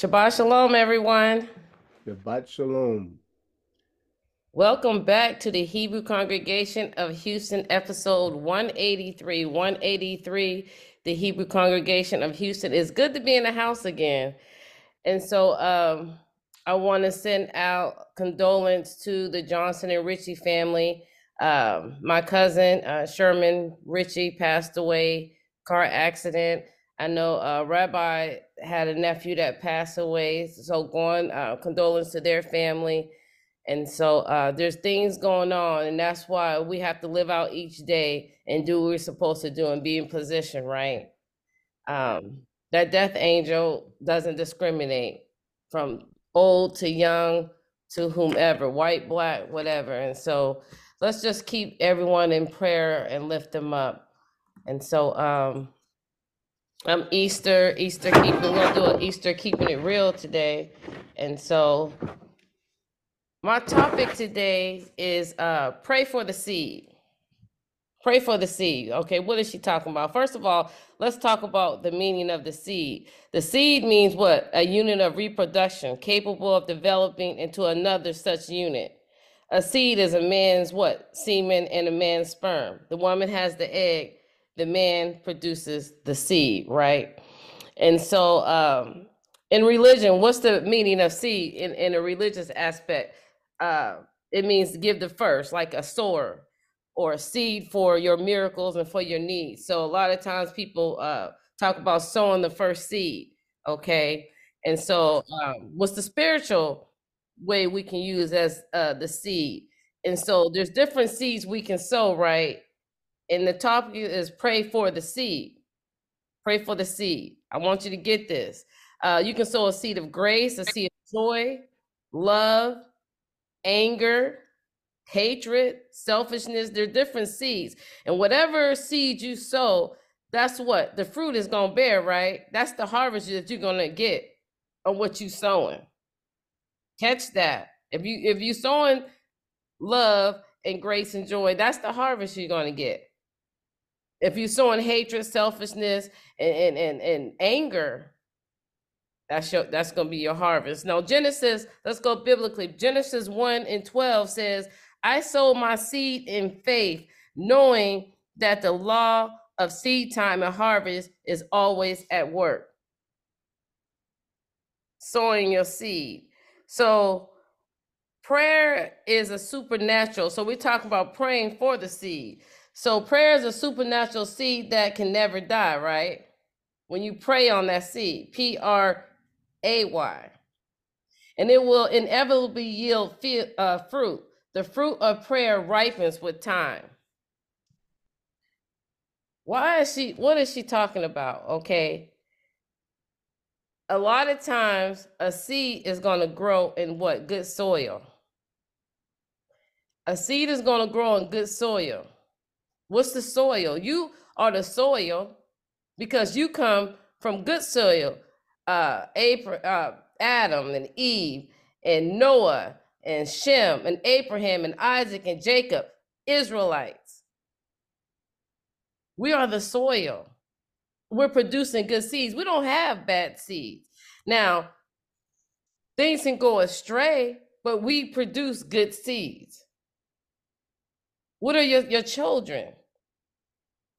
Shabbat Shalom, everyone. Shabbat Shalom. Welcome back to the Hebrew Congregation of Houston, episode 183. 183, the Hebrew Congregation of Houston. It's good to be in the house again. And so um, I want to send out condolence to the Johnson and Ritchie family. Um, my cousin, uh, Sherman Ritchie, passed away, car accident. I know uh, Rabbi had a nephew that passed away, so going uh, condolence to their family. And so uh, there's things going on, and that's why we have to live out each day and do what we're supposed to do and be in position, right? Um, that death angel doesn't discriminate from old to young to whomever, white, black, whatever. And so let's just keep everyone in prayer and lift them up. And so um, I'm Easter, Easter keeping, we're gonna do an Easter keeping it real today. And so my topic today is uh pray for the seed. Pray for the seed. Okay, what is she talking about? First of all, let's talk about the meaning of the seed. The seed means what? A unit of reproduction capable of developing into another such unit. A seed is a man's what? Semen and a man's sperm. The woman has the egg, the man produces the seed, right? And so um in religion, what's the meaning of seed in, in a religious aspect? Uh it means give the first, like a sower or a seed for your miracles and for your needs. So a lot of times people uh talk about sowing the first seed, okay? And so um what's the spiritual way we can use as uh the seed? And so there's different seeds we can sow, right? And the topic is pray for the seed. Pray for the seed. I want you to get this. Uh, you can sow a seed of grace, a seed of joy, love, anger, hatred, selfishness. They're different seeds. And whatever seed you sow, that's what the fruit is going to bear, right? That's the harvest that you're going to get on what you're sowing. Catch that. If you if you sowing love and grace and joy, that's the harvest you're going to get. If you're sowing hatred, selfishness, and, and, and, and anger, that's your that's gonna be your harvest. Now, Genesis, let's go biblically. Genesis 1 and 12 says, I sowed my seed in faith, knowing that the law of seed time and harvest is always at work. Sowing your seed. So prayer is a supernatural. So we talk about praying for the seed. So prayer is a supernatural seed that can never die, right? When you pray on that seed, P R A Y, and it will inevitably yield uh, fruit. The fruit of prayer ripens with time. Why is she? What is she talking about? Okay. A lot of times, a seed is going to grow in what? Good soil. A seed is going to grow in good soil. What's the soil? You are the soil because you come from good soil. Uh, Abra- uh, Adam and Eve and Noah and Shem and Abraham and Isaac and Jacob, Israelites. We are the soil. We're producing good seeds. We don't have bad seeds. Now, things can go astray, but we produce good seeds. What are your, your children?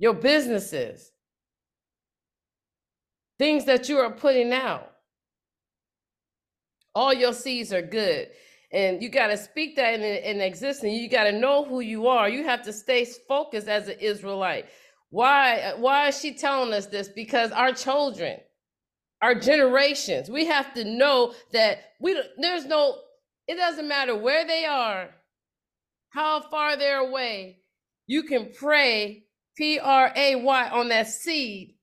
Your businesses? Things that you are putting out. All your seeds are good. And you got to speak that in, in existence. You got to know who you are. You have to stay focused as an Israelite. Why, why is she telling us this? Because our children, our generations, we have to know that we there's no, it doesn't matter where they are, how far they're away. You can pray P R A Y on that seed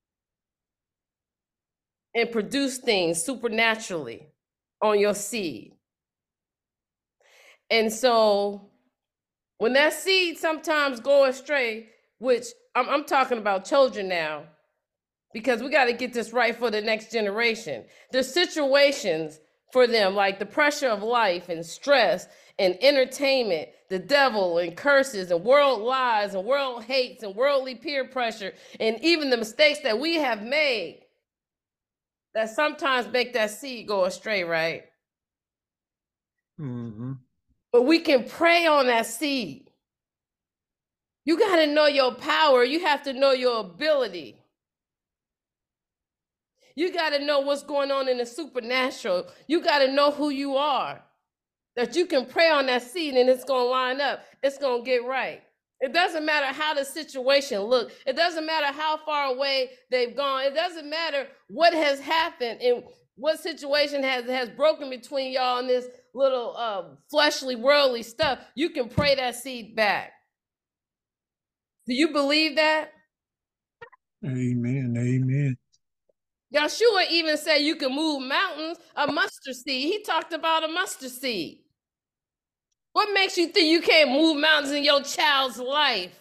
and produce things supernaturally on your seed. And so when that seed sometimes go astray, which I'm, I'm talking about children now, because we got to get this right for the next generation. There's situations for them like the pressure of life and stress and entertainment, the devil and curses and world lies and world hates and worldly peer pressure and even the mistakes that we have made that sometimes make that seed go astray, right? hmm But we can pray on that seed. You got to know your power. You have to know your ability. You got to know what's going on in the supernatural. You got to know who you are. That you can pray on that seed and it's going to line up. It's going to get right. It doesn't matter how the situation look. It doesn't matter how far away they've gone. It doesn't matter what has happened and what situation has has broken between y'all and this little uh, fleshly, worldly stuff. You can pray that seed back. Do you believe that? Amen. Amen. Yeshua even said you can move mountains, a mustard seed. He talked about a mustard seed. What makes you think you can't move mountains in your child's life?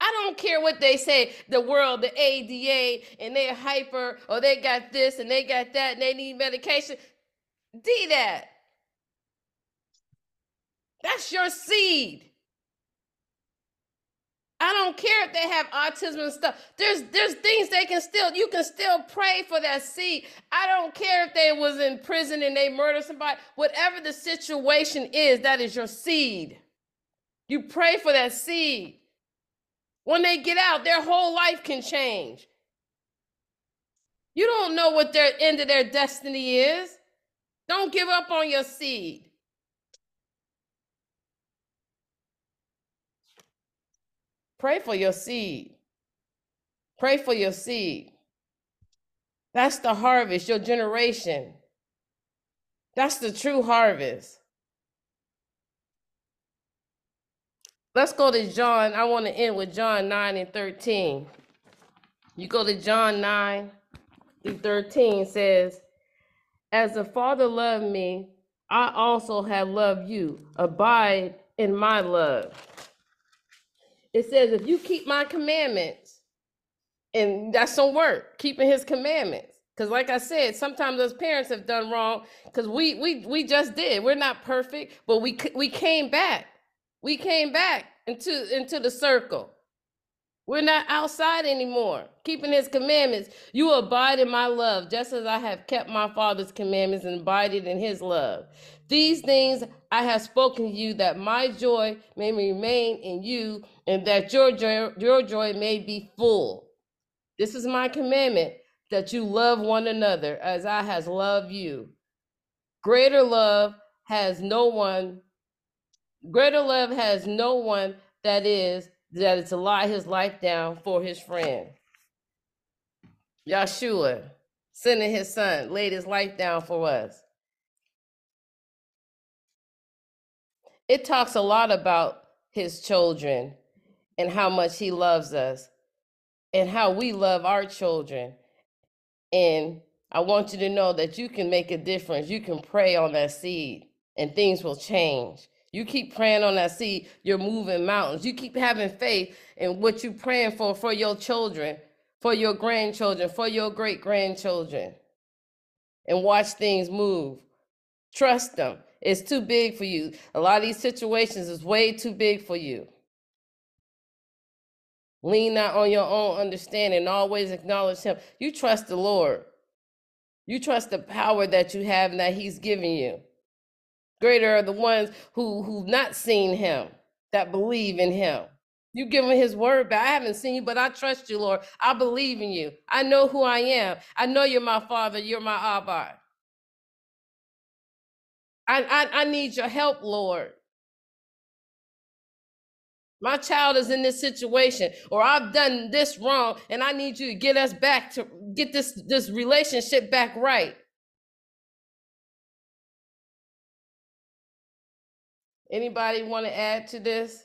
I don't care what they say, the world, the ADA, and they're hyper, or they got this and they got that, and they need medication. D that. That's your seed. I don't care if they have autism and stuff. There's there's things they can still you can still pray for that seed. I don't care if they was in prison and they murdered somebody. Whatever the situation is, that is your seed. You pray for that seed. When they get out, their whole life can change. You don't know what their end of their destiny is. Don't give up on your seed. Pray for your seed. Pray for your seed. That's the harvest, your generation. That's the true harvest. Let's go to John. I want to end with John 9 and 13. You go to John 9 through 13 says, As the Father loved me, I also have loved you. Abide in my love. It says, If you keep my commandments, and that's some work, keeping his commandments. Because like I said, sometimes us parents have done wrong because we we we just did. We're not perfect, but we we came back. We came back into into the circle. We're not outside anymore. Keeping his commandments. You abide in my love, just as I have kept my father's commandments and abided in his love. These things I have spoken to you that my joy may remain in you and that your joy, your joy may be full. This is my commandment that you love one another as I has loved you. Greater love has no one, greater love has no one that is that is to lie his life down for his friend. Yeshua, sending his son, laid his life down for us. It talks a lot about his children and how much he loves us and how we love our children. And I want you to know that you can make a difference. You can pray on that seed and things will change. You keep praying on that seed, you're moving mountains. You keep having faith in what you're praying for for your children, for your grandchildren, for your great grandchildren, and watch things move. Trust them. It's too big for you. A lot of these situations is way too big for you. Lean not on your own understanding. Always acknowledge Him. You trust the Lord. You trust the power that you have and that He's giving you. Greater are the ones who who've not seen Him that believe in Him. You give him his word back. I haven't seen you, but I trust you, Lord. I believe in you. I know who I am. I know you're my father. You're my Abba. I, I, I need your help, Lord. My child is in this situation, or I've done this wrong, and I need you to get us back to get this, this relationship back right. Anybody want to add to this?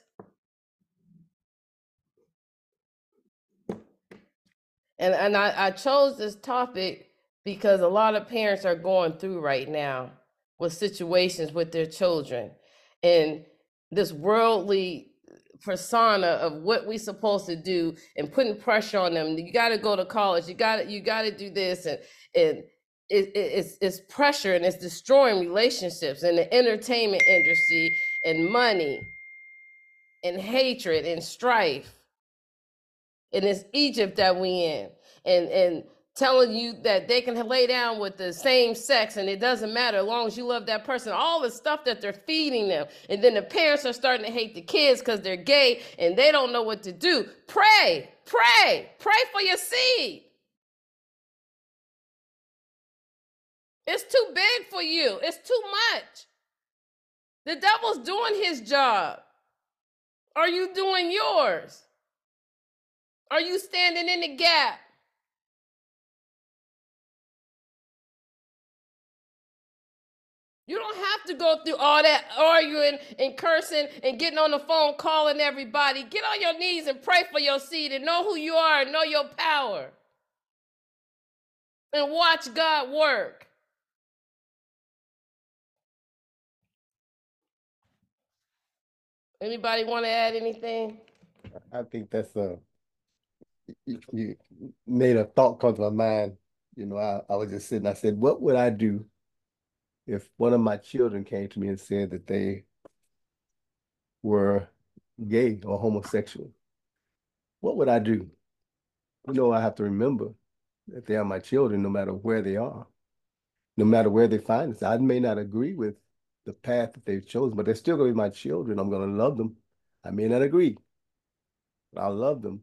And and I, I chose this topic because a lot of parents are going through right now with situations with their children and this worldly uh, persona of what we supposed to do and putting pressure on them. You got to go to college. You got to you got to do this and and it, it, it's it's pressure and it's destroying relationships and the entertainment industry and money and hatred and strife and it's Egypt that we in. And and telling you that they can lay down with the same sex and it doesn't matter as long as you love that person. All the stuff that they're feeding them. And then the parents are starting to hate the kids because they're gay and they don't know what to do. Pray pray pray for your seed. It's too big for you. It's too much. The devil's doing his job. Are you doing yours? Are you standing in the gap You don't have to go through all that arguing and cursing and getting on the phone calling everybody. Get on your knees and pray for your seed and know who you are and know your power. And watch God work. Anybody want to add anything? I think that's a, you, made a thought come to my mind. You know, I, I was just sitting, I said, what would I do if one of my children came to me and said that they were gay or homosexual, what would I do? You know, I have to remember that they are my children no matter where they are, no matter where they find us. I may not agree with the path that they've chosen, but they're still going to be my children. I'm going to love them. I may not agree, but I'll love them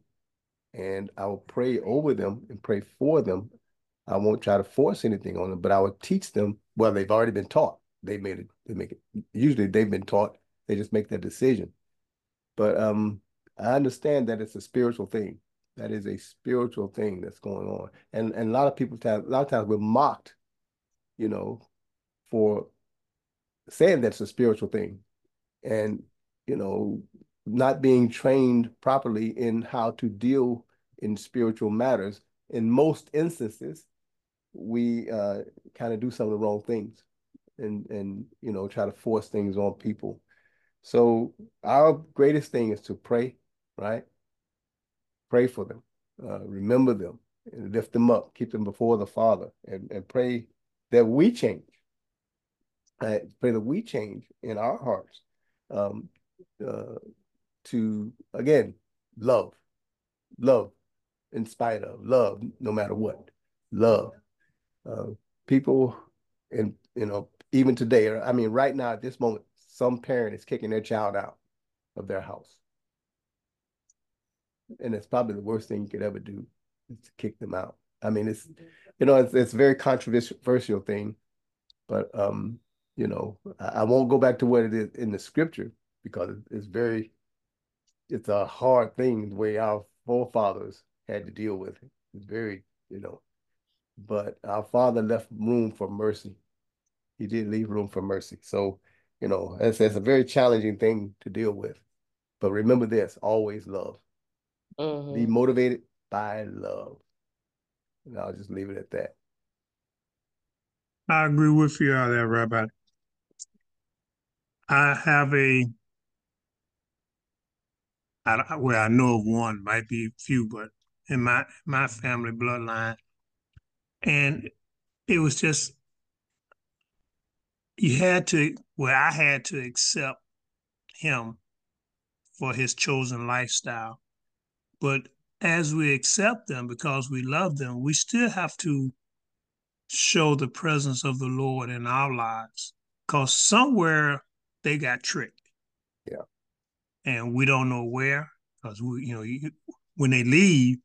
and I will pray over them and pray for them I won't try to force anything on them, but I would teach them. Well, they've already been taught. They made it. They make it. Usually, they've been taught. They just make that decision. But um, I understand that it's a spiritual thing. That is a spiritual thing that's going on, and and a lot of people, a lot of times, we're mocked, you know, for saying that's a spiritual thing, and you know, not being trained properly in how to deal in spiritual matters. In most instances, we uh, kind of do some of the wrong things and and you know try to force things on people. So our greatest thing is to pray, right? Pray for them, uh, remember them, and lift them up, keep them before the Father, and and pray that we change. Uh, pray that we change in our hearts um, uh, to again love, love in spite of love, no matter what, love uh, people, and you know, even today, I mean, right now at this moment, some parent is kicking their child out of their house, and it's probably the worst thing you could ever do is to kick them out. I mean, it's you know, it's it's a very controversial thing, but um, you know, I, I won't go back to what it is in the scripture because it's very, it's a hard thing the way our forefathers had to deal with it. It's very, you know, but our Father left room for mercy. He did leave room for mercy. So, you know, it's, it's a very challenging thing to deal with. But remember this always love. Mm-hmm. Be motivated by love. And I'll just leave it at that. I agree with you on that, Rabbi. I have a, I, well, I know of one, might be a few, but in my my family bloodline, and it was just you had to well i had to accept him for his chosen lifestyle. But as we accept them because we love them we still have to show the presence of the lord in our lives because somewhere they got tricked. Yeah. And we don't know where because we you know you, when they leave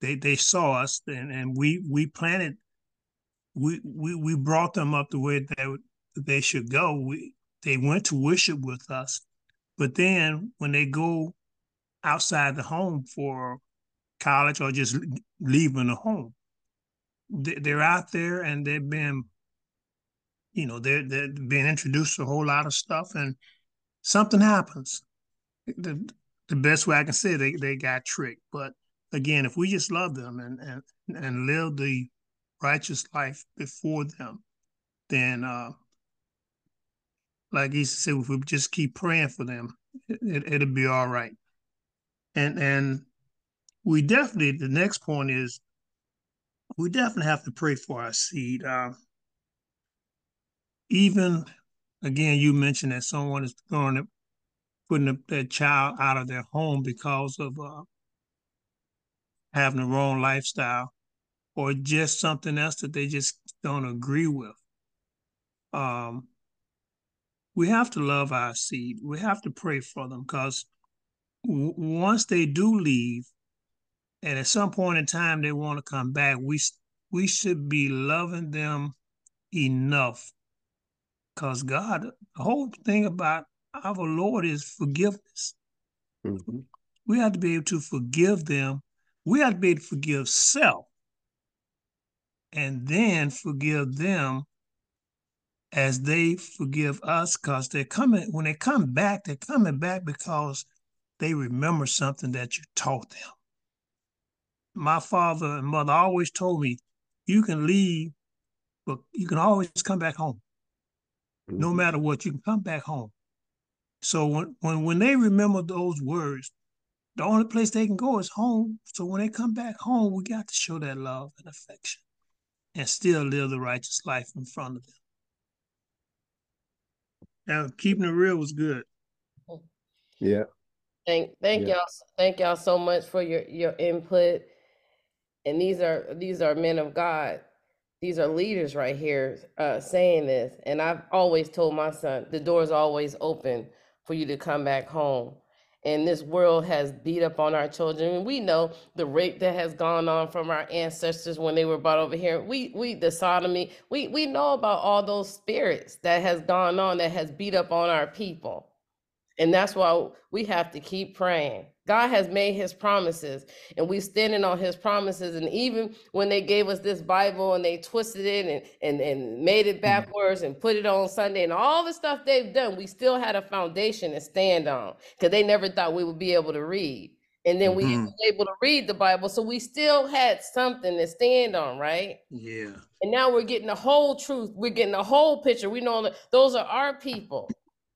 they they saw us and, and we we planted we, we we brought them up the way they they should go. We they went to worship with us, but then when they go outside the home for college or just leaving the home, they're out there and they've been, you know, they're they're being introduced to a whole lot of stuff, and something happens. The the best way I can say they they got tricked, but again, if we just love them and and and live the righteous life before them, then uh, like he said, if we just keep praying for them, it, it'll be all right. And and we definitely the next point is we definitely have to pray for our seed. Uh, even again, you mentioned that someone is going to putting their child out of their home because of uh, having the wrong lifestyle or just something else that they just don't agree with. Um, we have to love our seed. We have to pray for them because w- once they do leave, and at some point in time they want to come back, we we should be loving them enough because God, the whole thing about our Lord is forgiveness. Mm-hmm. We have to be able to forgive them. We have to be able to forgive self and then forgive them as they forgive us because they're coming when they come back they're coming back because they remember something that you taught them my father and mother always told me you can leave but you can always come back home mm-hmm. no matter what you can come back home so when, when when they remember those words the only place they can go is home so when they come back home we got to show that love and affection and still live the righteous life in front of them now, keeping it real was good. Yeah. Thank thank yeah. y'all thank y'all so much for your your input. And these are these are men of God. These are leaders right here uh, saying this. And I've always told my son the door's always open for you to come back home and this world has beat up on our children. And we know the rape that has gone on from our ancestors when they were brought over here. We we the sodomy. We we know about all those spirits that has gone on that has beat up on our people. And that's why we have to keep praying. God has made his promises and we standing on his promises. And even when they gave us this Bible and they twisted it and, and, and made it mm-hmm. backwards and put it on Sunday and all the stuff they've done, we still had a foundation to stand on because they never thought we would be able to read. And then we mm-hmm. were able to read the Bible. So we still had something to stand on, right? Yeah. And now we're getting the whole truth. We're getting the whole picture. We know that those are our people.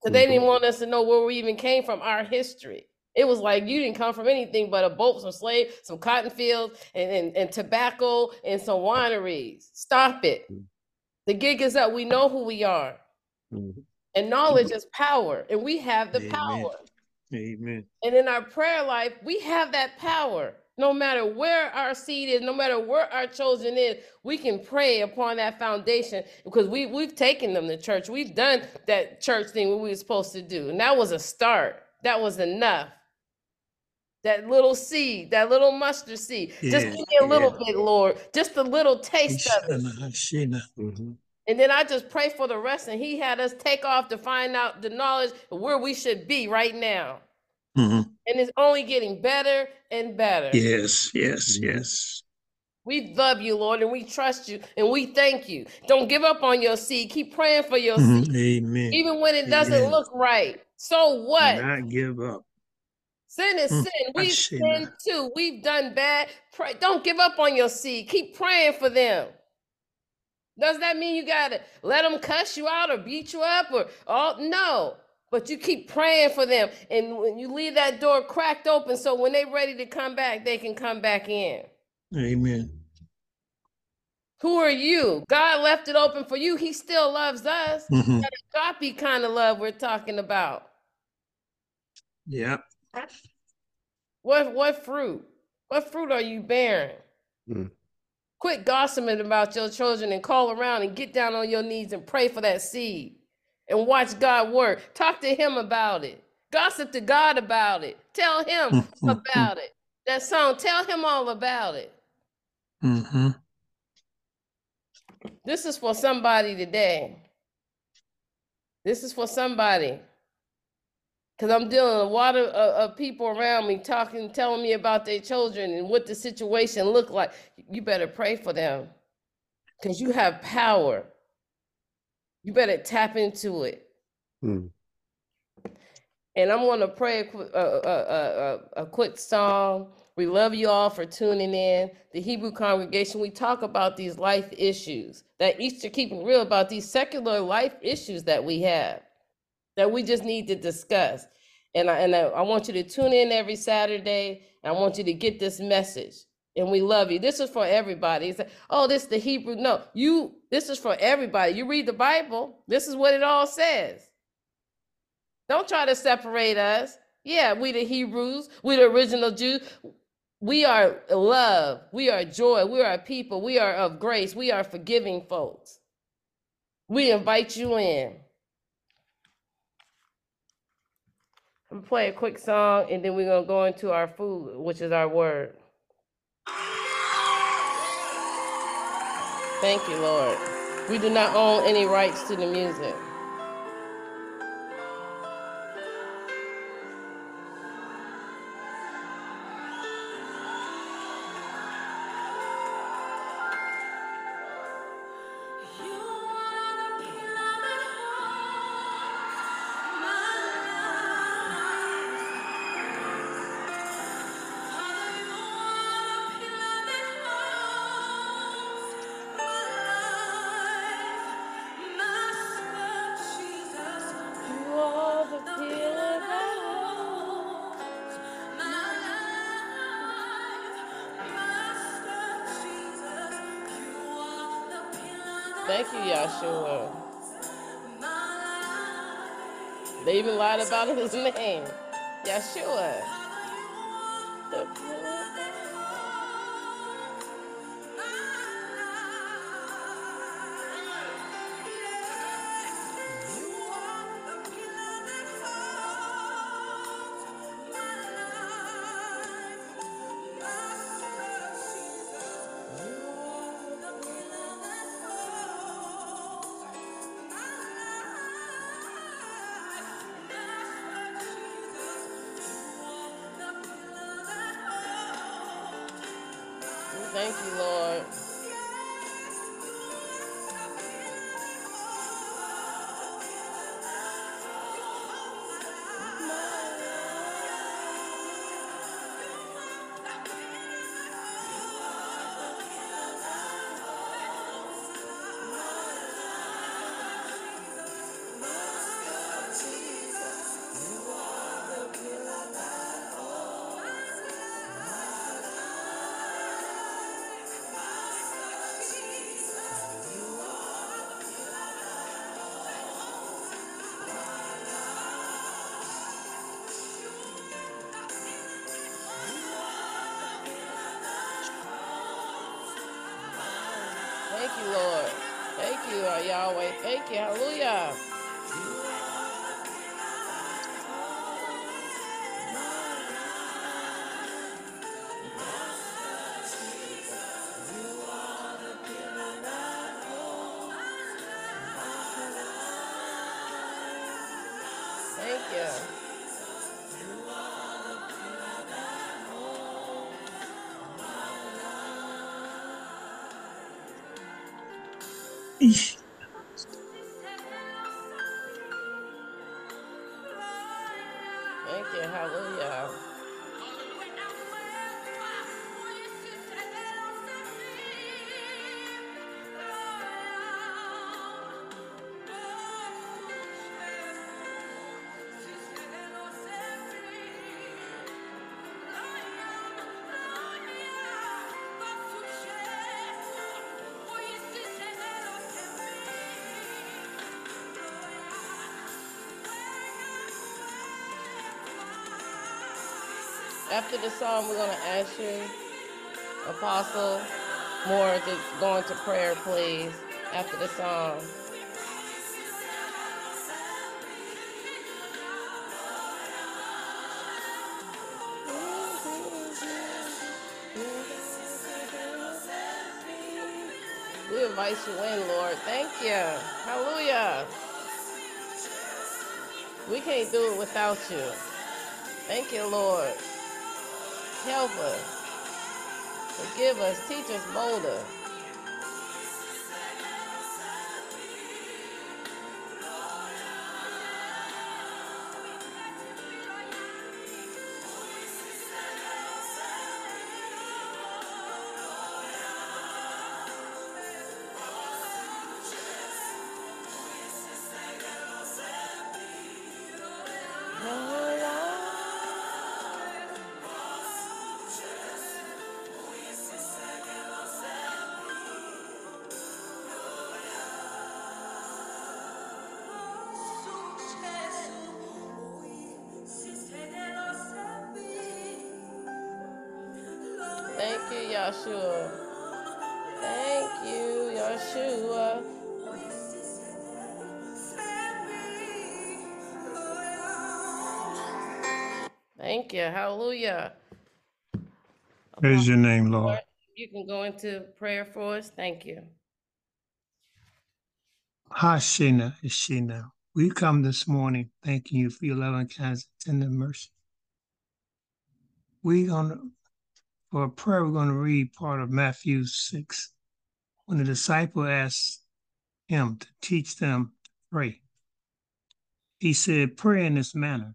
Because they didn't mm-hmm. want us to know where we even came from, our history. It was like you didn't come from anything but a boat, some slave, some cotton fields, and, and, and tobacco and some wineries. Stop it. Mm-hmm. The gig is up. We know who we are. Mm-hmm. And knowledge is power. And we have the Amen. power. Amen. And in our prayer life, we have that power. No matter where our seed is, no matter where our chosen is, we can pray upon that foundation because we, we've taken them to church. We've done that church thing what we were supposed to do. And that was a start. That was enough that little seed, that little mustard seed. Yeah, just give me a little yeah. bit, Lord, just a little taste of it. Mm-hmm. And then I just pray for the rest, and He had us take off to find out the knowledge of where we should be right now. Mm-hmm. And it's only getting better and better. Yes, yes, yes. We love you, Lord, and we trust you, and we thank you. Don't give up on your seed. Keep praying for your mm-hmm. seed. Amen. Even when it doesn't Amen. look right. So what? Do not give up. Sin is mm, sin. We've sinned too. We've done bad. Pray. Don't give up on your seed. Keep praying for them. Does that mean you gotta let them cuss you out or beat you up or oh no? But you keep praying for them, and when you leave that door cracked open, so when they're ready to come back, they can come back in. Amen. Who are you? God left it open for you. He still loves us. Mm-hmm. That agape kind of love we're talking about. Yeah. What what fruit? What fruit are you bearing? Mm. Quit gossiping about your children and call around and get down on your knees and pray for that seed and watch God work. Talk to him about it. Gossip to God about it. Tell him mm-hmm. about it. That song, tell him all about it. Mm-hmm. This is for somebody today. This is for somebody because I'm dealing with a lot of, uh, of, people around me talking, telling me about their children and what the situation looked like. You better pray for them because you have power. You better tap into it. Hmm. And I'm going to pray a, a, a, uh, uh, uh, a, quick song. We love you all for tuning in. The Hebrew congregation, we talk about these life issues that Easter keeping real about these secular life issues that we have that we just need to discuss. And I, and I, I want you to tune in every Saturday. I want you to get this message. And we love you. This is for everybody. It's like, oh, this is the Hebrew. No, you. This is for everybody. You read the Bible. This is what it all says. Don't try to separate us. Yeah, we the Hebrews. We the original Jews. We are love. We are joy. We are people. We are of grace. We are forgiving folks. We invite you in. I'm gonna play a quick song and then we're gonna go into our food, which is our word. Thank you, Lord. We do not own any rights to the music. Yahshua. They even lied about his name. Yahshua. Thank you. Hallelujah. After the song, we're going to ask you, Apostle, Moore to go into prayer, please. After the song. We invite you in, Lord. Thank you. Hallelujah. We can't do it without you. Thank you, Lord. Help us. Forgive us. Teach us, mold Hallelujah. Praise your name, Lord. You can go into prayer for us. Thank you. Hashina, Ishina. We come this morning thanking you for your loving kindness and tender mercy. We're gonna for a prayer, we're gonna read part of Matthew 6. When the disciple asked him to teach them to pray, he said, Pray in this manner.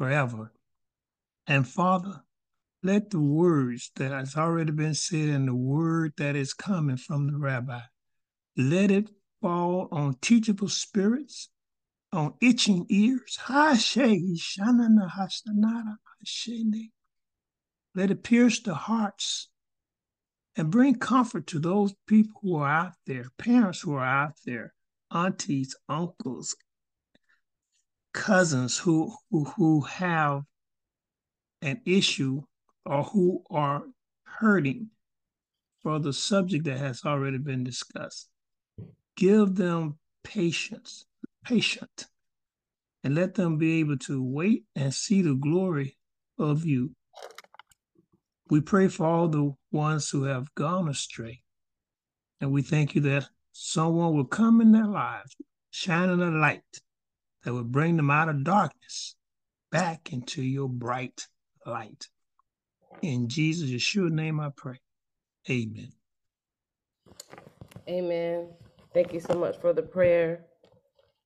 forever. And Father, let the words that has already been said and the word that is coming from the rabbi, let it fall on teachable spirits, on itching ears. Let it pierce the hearts and bring comfort to those people who are out there, parents who are out there, aunties, uncles, cousins who who, who have an issue or who are hurting for the subject that has already been discussed. Give them patience, patient, and let them be able to wait and see the glory of you. We pray for all the ones who have gone astray. And we thank you that someone will come in their lives, shining a light that would bring them out of darkness back into your bright light. In Jesus, Yeshua name I pray. Amen. Amen. Thank you so much for the prayer.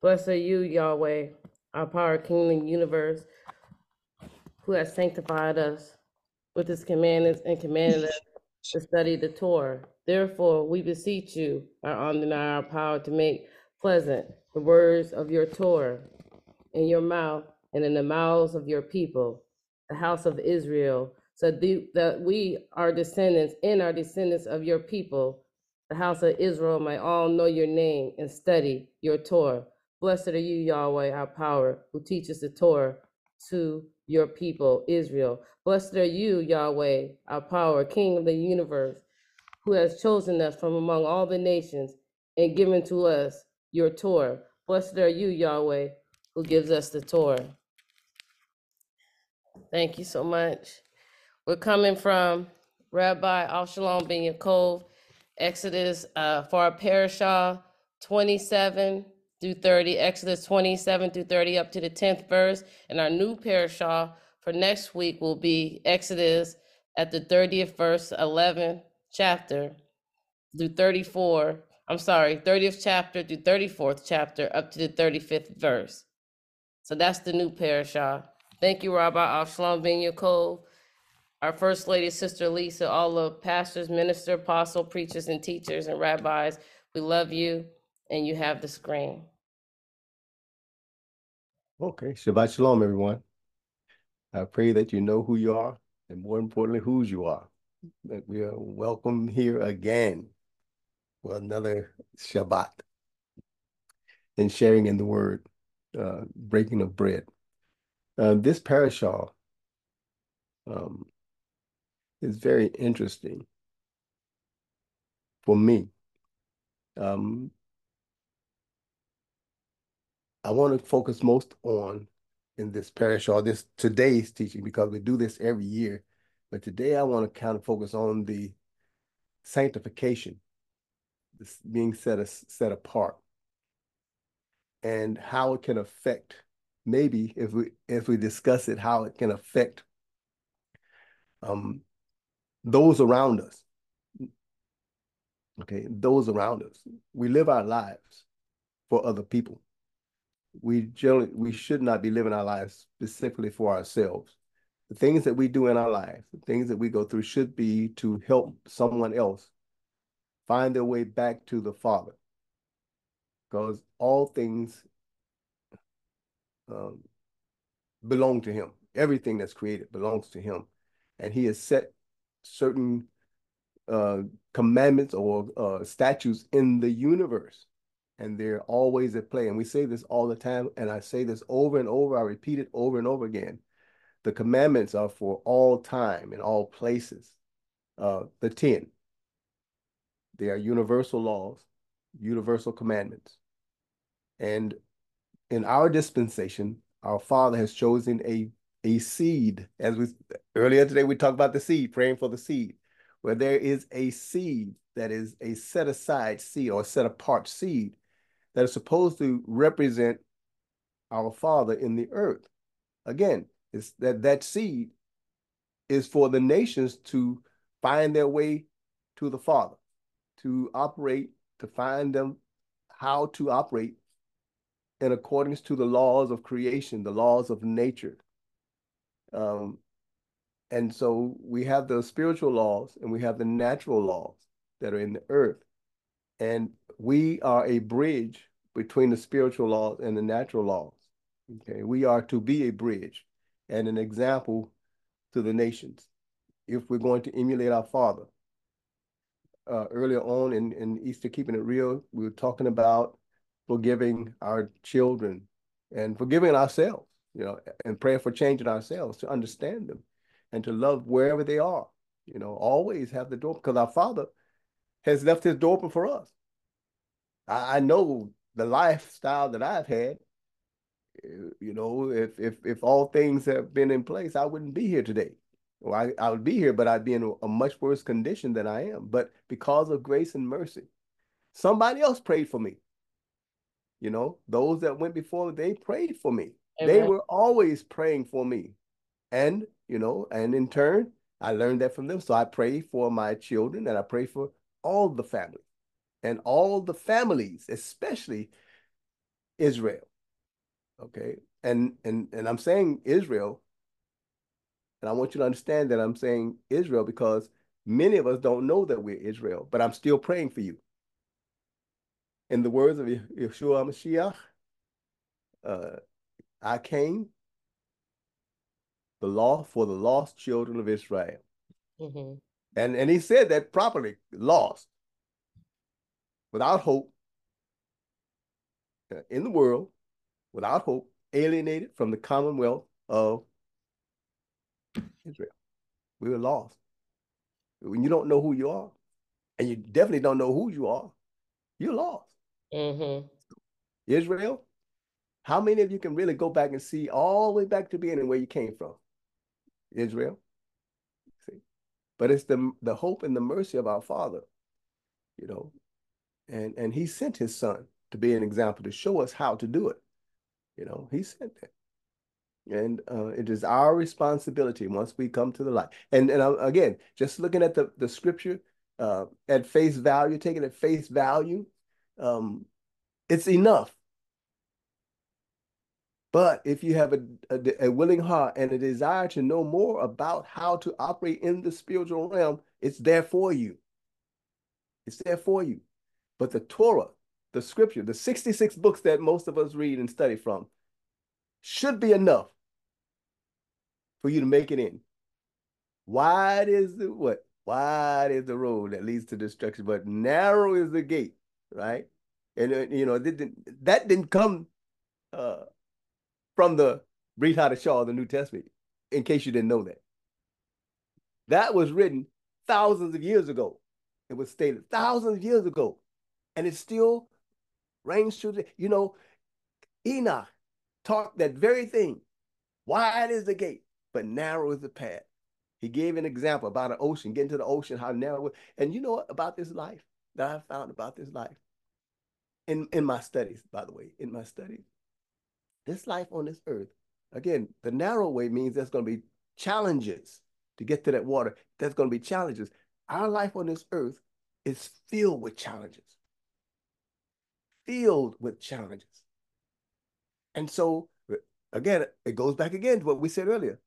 Blessed are you, Yahweh, our power, King of the universe, who has sanctified us with his commandments and commanded us to study the Torah. Therefore, we beseech you, our our power, to make pleasant the words of your Torah in your mouth and in the mouths of your people, the house of Israel, so that we, our descendants, and our descendants of your people, the house of Israel, may all know your name and study your Torah. Blessed are you, Yahweh, our power, who teaches the Torah to your people, Israel. Blessed are you, Yahweh, our power, King of the universe, who has chosen us from among all the nations and given to us your Torah. Blessed are you, Yahweh, who gives us the Torah. Thank you so much. We're coming from Rabbi Avshalom Ben Yaakov, Exodus uh, for our parashah 27 through 30, Exodus 27 through 30 up to the 10th verse. And our new parashah for next week will be Exodus at the 30th verse, 11 chapter through 34. I'm sorry, 30th chapter through 34th chapter up to the 35th verse. So that's the new parashah. Thank you, Rabbi Avshalom Ben Yaakov, our First Lady, Sister Aliza, all the pastors, minister, apostle, preachers, and teachers and rabbis. We love you, and you have the screen. Okay, Shabbat Shalom, everyone. I pray that you know who you are, and more importantly, whose you are. That we are welcome here again for another Shabbat and sharing in the Word, uh, breaking of bread. Uh, this parashah um, is very interesting for me. Um, I want to focus most on in this parashah, this today's teaching, because we do this every year. But today I want to kind of focus on the sanctification, this being set, set apart, and how it can affect maybe if we if we discuss it, how it can affect um, those around us. Okay, those around us. We live our lives for other people. We generally we should not be living our lives specifically for ourselves. the things that we do in our lives, the things that we go through should be to help someone else find their way back to the Father. Because all things um, belong to Him. Everything that's created belongs to Him. And He has set certain uh, commandments or uh, statutes in the universe. And they're always at play. And we say this all the time. And I say this over and over. I repeat it over and over again. The commandments are for all time and all places. Uh, the 10. They are universal laws, universal commandments. And in our dispensation, our Father has chosen a, a seed. As we earlier today, we talked about the seed, praying for the seed, where there is a seed that is a set aside seed or set apart seed that is supposed to represent our Father in the earth. Again, it's that that seed is for the nations to find their way to the Father, to operate, to find them how to operate in accordance to the laws of creation, the laws of nature. Um, and so we have the spiritual laws and we have the natural laws that are in the earth. And we are a bridge between the spiritual laws and the natural laws. Okay, we are to be a bridge and an example to the nations if we're going to emulate our Father. Uh, earlier on in, in Easter Keeping It Real, we were talking about forgiving our children and forgiving ourselves, you know, and praying for changing ourselves to understand them and to love wherever they are. You know, always have the door because our Father has left his door open for us. I, I know the lifestyle that I've had. You know, if if if all things have been in place, I wouldn't be here today. Well, I, I would be here, but I'd be in a, much worse condition than I am. But because of grace and mercy, somebody else prayed for me. You know, those that went before, they prayed for me. Amen. They were always praying for me. And, you know, and in turn, I learned that from them. So I pray for my children and I pray for all the family and all the families, especially Israel. Okay. And and and I'm saying Israel, and I want you to understand that I'm saying Israel because many of us don't know that we're Israel, but I'm still praying for you in the words of Yeshua Mashiach, uh, I came the law for the lost children of Israel. Mm-hmm. And, and he said that properly, lost, without hope, uh, in the world, without hope, alienated from the commonwealth of Israel. We were lost. When you don't know who you are, and you definitely don't know who you are, you're lost. Mm-hmm. Israel, how many of you can really go back and see all the way back to beginning where you came from? Israel. See? But it's the the hope and the mercy of our Father, you know. And and he sent his son to be an example to show us how to do it. You know, he sent that. And uh, it is our responsibility once we come to the light. And and uh, again, just looking at the, the scripture uh, at face value, taking at face value, um, it's enough. But if you have a, a, a, willing heart and a desire to know more about how to operate in the spiritual realm, it's there for you. It's there for you. But the Torah, the scripture, the 66 books that most of us read and study from, should be enough for you to make it in. Wide is the what? Wide is the road that leads to destruction, but narrow is the gate right? And uh, you know, didn't, that didn't come uh, from the Brit Hadashah, of the New Testament. In case you didn't know that, that was written thousands of years ago. It was stated thousands of years ago, and it still reigns true. You know, Enoch talked that very thing. Wide is the gate, but narrow is the path. He gave an example about an ocean, getting to the ocean, how narrow. And you know about this life that I found about this life? in, in my studies, by the way, in my studies, this life on this earth, again, the narrow way means there's going to be challenges to get to that water. There's going to be challenges. Our life on this earth is filled with challenges, filled with challenges. And so, again, it goes back again to what we said earlier.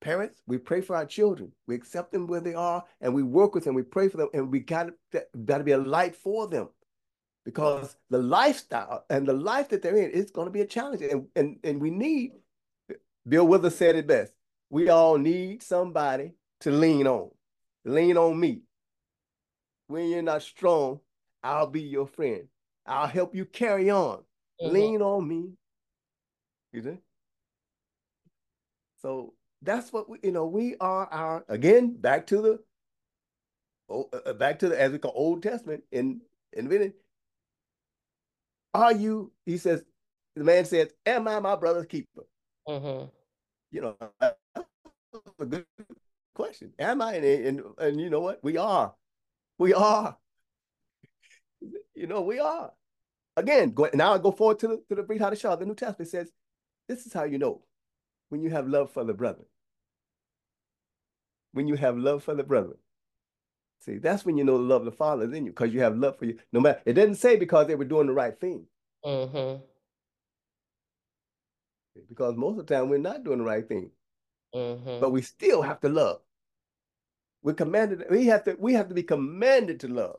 Parents, we pray for our children. We accept them where they are and we work with them. We pray for them and we got to, be a light for them because the lifestyle and the life that they're in is going to be a challenge. And, and, and we need, Bill Withers said it best, we all need somebody to lean on. Lean on me. When you're not strong, I'll be your friend. I'll help you carry on. Mm-hmm. Lean on me. You see? So that's what we, you know, we are our, again, back to the, oh, uh, back to the, as we call Old Testament in, in Are you, he says, the man says, am I my brother's keeper? Mm-hmm. You know, that's a good question. Am I? And, and, and you know what? We are. We are. You know, we are. Again, go, now I go forward to the to the Brit Hadashah. The New Testament says, this is how you know when you have love for the brother. When you have love for the brother. See, that's when you know the love of the Father is in you, because you have love for you. No matter it doesn't say because they were doing the right thing. Mm-hmm. Because most of the time we're not doing the right thing. Mm-hmm. But we still have to love. We're commanded, we have to, we have to be commanded to love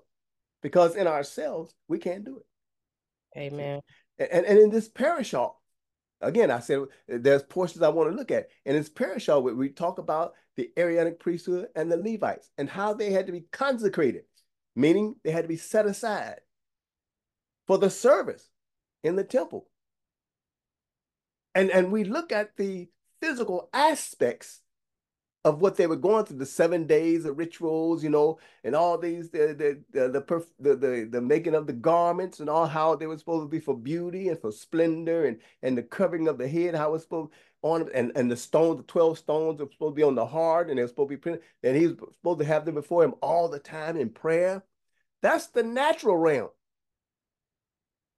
because in ourselves we can't do it. Amen. And, and in this parashah, again, I said there's portions I want to look at. And it's parashah, we, we talk about the Aaronic priesthood and the Levites and how they had to be consecrated, meaning they had to be set aside for the service in the temple. And, and we look at the physical aspects of what they were going through the seven days of rituals you know and all these the the the the, perf- the the the making of the garments and all how they were supposed to be for beauty and for splendor and and the covering of the head how it's supposed on and and the stones the 12 stones are supposed to be on the heart and they're supposed to be printed and he's supposed to have them before him all the time in prayer. That's the natural realm.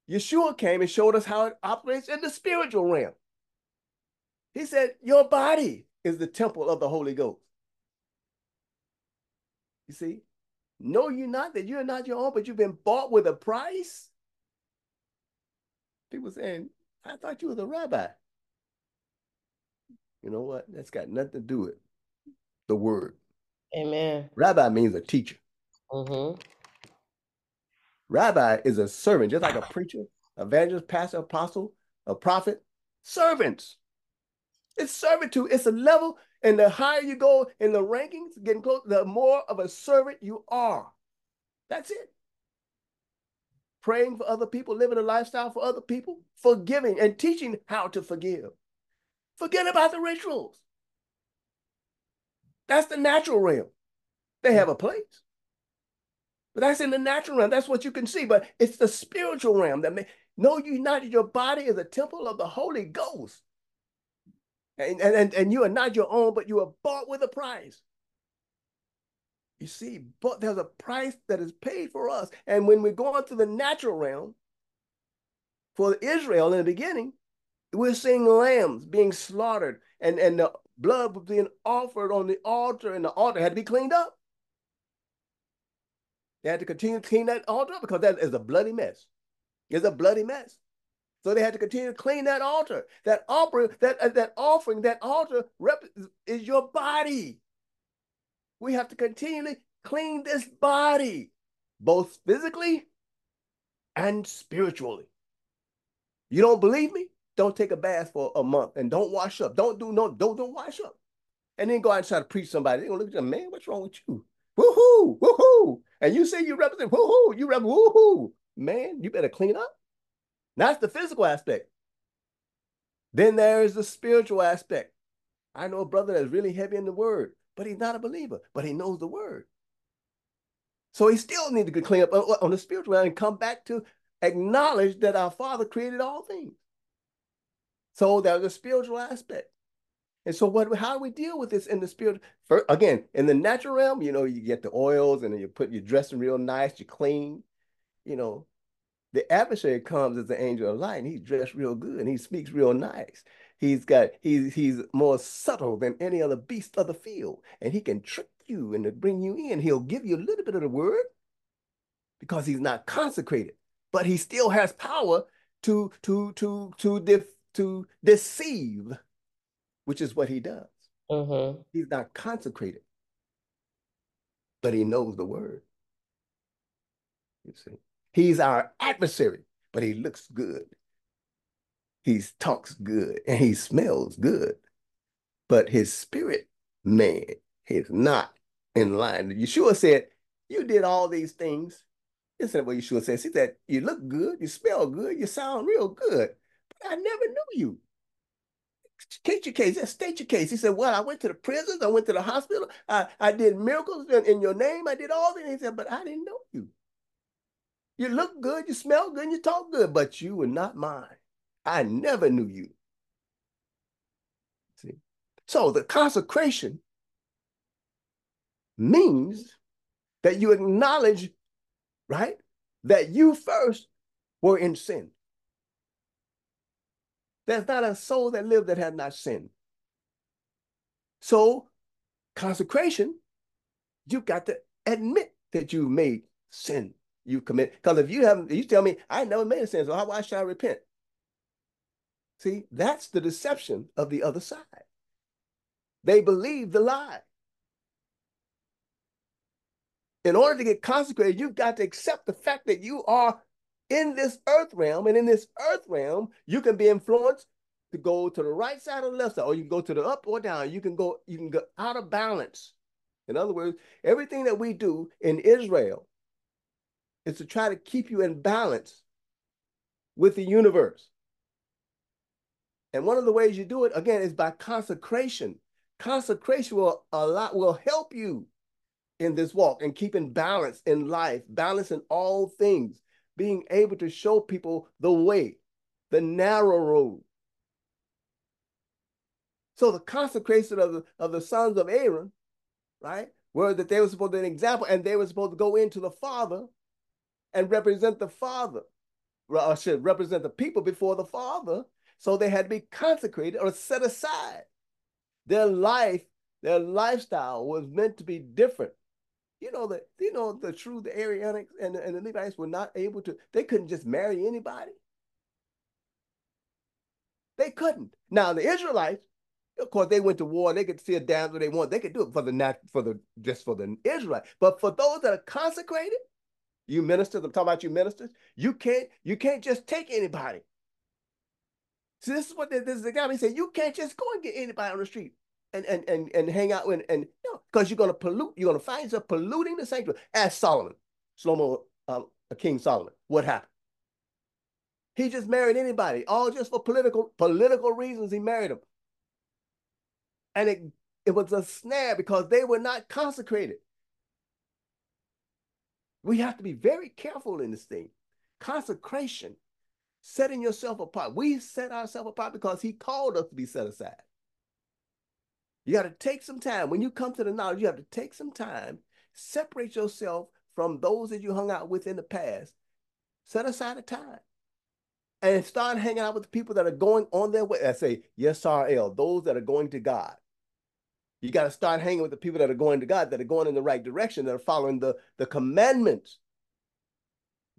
Yeshua came and showed us how it operates in the spiritual realm. He said, Your body is the temple of the Holy Ghost. You see? Know you not that you're not your own, but you've been bought with a price? People saying, I thought you was a rabbi. You know what? That's got nothing to do with the word. Amen. Rabbi means a teacher. Mm-hmm. Rabbi is a servant, just like a preacher, evangelist, pastor, apostle, a prophet. Servants. It's servitude. It's a level, and the higher you go in the rankings, getting close, the more of a servant you are. That's it. Praying for other people, living a lifestyle for other people, forgiving and teaching how to forgive. Forget about the rituals. That's the natural realm. They have a place. But that's in the natural realm. That's what you can see. But it's the spiritual realm that may know you united. Your body is a temple of the Holy Ghost. And, and, and you are not your own, but you are bought with a price. You see, but there's a price that is paid for us. And when we're going through the natural realm, for Israel in the beginning, we're seeing lambs being slaughtered and, and the blood being offered on the altar, and the altar had to be cleaned up. They had to continue to clean that altar up because that is a bloody mess. It's a bloody mess. So they had to continue to clean that altar. That offering, that, uh, that offering, that altar rep- is your body. We have to continually clean this body, both physically and spiritually. You don't believe me? Don't take a bath for a month and don't wash up. Don't do no, don't don't wash up. And then go out and try to preach somebody. They're gonna look at you, man, what's wrong with you? Woohoo, woohoo. And you say you represent woohoo, you represent woohoo. Man, you better clean up. That's the physical aspect. Then there is the spiritual aspect. I know a brother that's really heavy in the word, but he's not a believer, but he knows the word. So he still needs to clean up on the spiritual and come back to acknowledge that our Father created all things. So there's a spiritual aspect. And so what how do we deal with this in the spirit? First, again, in the natural realm, you know, you get the oils and you put your dressing real nice, you clean, you know, the adversary comes as an angel of light, and he's dressed real good, and he speaks real nice. He's got he's he's more subtle than any other beast of the field, and he can trick you and to bring you in. He'll give you a little bit of the word because he's not consecrated, but he still has power to to to to def, to deceive, which is what he does. Mm-hmm. He's not consecrated, but he knows the word. You see, he's our adversary, but he looks good. He talks good and he smells good, but his spirit man is not in line. Yeshua said, You did all these things. This is what Yeshua says. He said, You look good, you smell good, you sound real good, but I never knew you. State your case. State your case. He said, Well, I went to the prisons, I went to the hospital, I, I did miracles in, in your name, I did all these. He said, But I didn't know you. You look good, you smell good, you talk good, but you were not mine. I never knew you. See? So the consecration means that you acknowledge, right, that you first were in sin. There's not a soul that lived that had not sinned. So, consecration, you've got to admit that you made sin. You commit because if you haven't, you tell me I never made a sin, so why should I repent? See, that's the deception of the other side. They believe the lie. In order to get consecrated, you've got to accept the fact that you are in this earth realm, and in this earth realm, you can be influenced to go to the right side or the left side, or you can go to the up or down. You can go, you can go out of balance. In other words, everything that we do in Israel is to try to keep you in balance with the universe. And one of the ways you do it, again, is by consecration. Consecration will a lot will help you in this walk and keeping balance in life, balance in all things, being able to show people the way, the narrow road. So the consecration of the, of the sons of Aaron, right, were that they were supposed to be an example and they were supposed to go into the Father and represent the Father, or should represent the people before the Father. So they had to be consecrated or set aside. Their life, their lifestyle was meant to be different. You know that you know the true the Aaronics and, and the Levites were not able to, they couldn't just marry anybody. They couldn't. Now the Israelites, of course, they went to war. They could see a what they want. They could do it for the nat for the just for the Israelite. But for those that are consecrated, you ministers, I'm talking about you ministers, you can't you can't just take anybody. See, this is what this is the guy. He said, you can't just go and get anybody on the street and and and, and hang out and and no, because you're gonna pollute, you're gonna find yourself polluting the sanctuary. As Solomon, Shlomo, um, King Solomon, what happened? He just married anybody, all just for political political reasons. He married them, and it it was a snare because they were not consecrated. We have to be very careful in this thing. Consecration setting yourself apart. We set ourselves apart because he called us to be set aside. You got to take some time. When you come to the knowledge, you have to take some time, separate yourself from those that you hung out with in the past, set aside a time, and start hanging out with the people that are going on their way. I say, Yisrael, those that are going to God. You got to start hanging with the people that are going to God, that are going in the right direction, that are following the, the commandments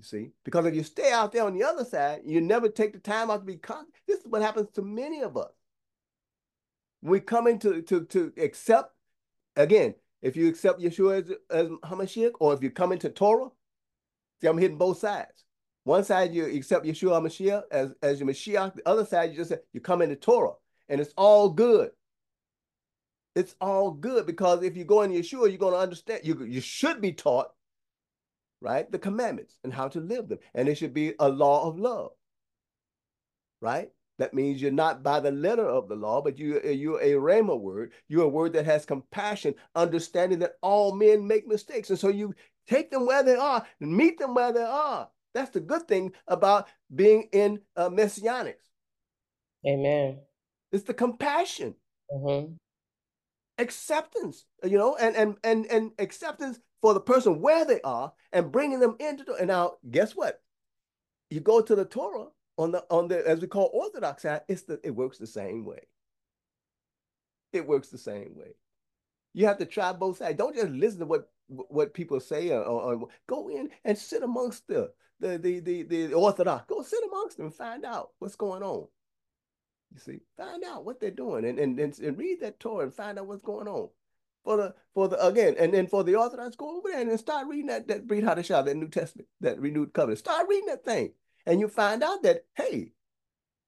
you see, because if you stay out there on the other side, you never take the time out to be con. This is what happens to many of us. We come into to to accept again. If you accept Yeshua as, as Hamashiach, or if you come into Torah, see, I'm hitting both sides. One side you accept Yeshua Hamashiach as as your Mashiach. The other side you just say you come into Torah, and it's all good. It's all good because if you go in Yeshua, you're going to understand. You you should be taught right? The commandments and how to live them. And it should be a law of love, right? That means you're not by the letter of the law, but you, you're a rhema word. You're a word that has compassion, understanding that all men make mistakes. And so you take them where they are and meet them where they are. That's the good thing about being in uh, messianics. Amen. It's the compassion. Mm-hmm. Acceptance, you know, and and and and acceptance for the person where they are and bringing them into the, and now guess what? You go to the Torah on the on the as we call Orthodox it's the it works the same way. It works the same way. You have to try both sides. Don't just listen to what what people say or, or, or go in and sit amongst the the, the the the Orthodox. Go sit amongst them and find out what's going on. You see, find out what they're doing and, and, and, and read that Torah and find out what's going on. For the for the again, and then for the Orthodox, go over there and start reading that that Brit Hadashah, that New Testament, that renewed covenant. Start reading that thing, and you find out that hey,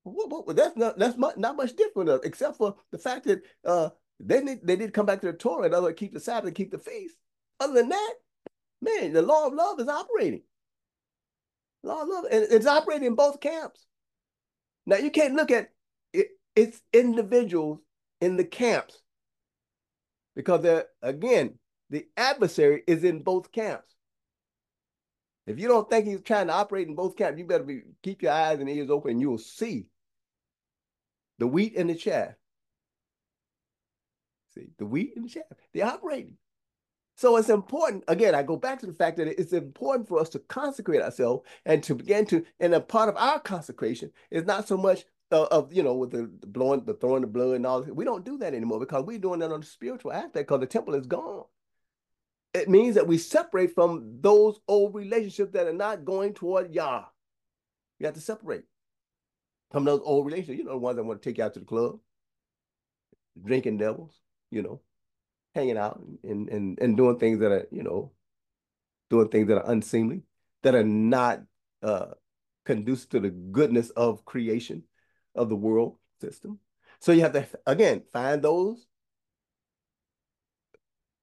that's not that's not, not much different, except for the fact that uh they they did come back to the Torah and other keep the Sabbath and keep the feast. Other than that, man, the law of love is operating. Law of love, and it's operating in both camps. Now you can't look at it's individuals in the camps because again the adversary is in both camps. If you don't think he's trying to operate in both camps, you better be keep your eyes and ears open. And you'll see the wheat and the chaff. See the wheat and the chaff. They're operating. So it's important, again, I go back to the fact that it's important for us to consecrate ourselves and to begin to, and a part of our consecration is not so much of, you know, with the, the blowing, the throwing the blood and all that. We don't do that anymore because we're doing that on the spiritual aspect because the temple is gone. It means that we separate from those old relationships that are not going toward Yah. You have to separate from those old relationships. You know, the ones that want to take you out to the club, drinking devils, you know, hanging out and, and, and doing things that are, you know, doing things that are unseemly, that are not uh, conducive to the goodness of creation of the world system. So you have to, again, find those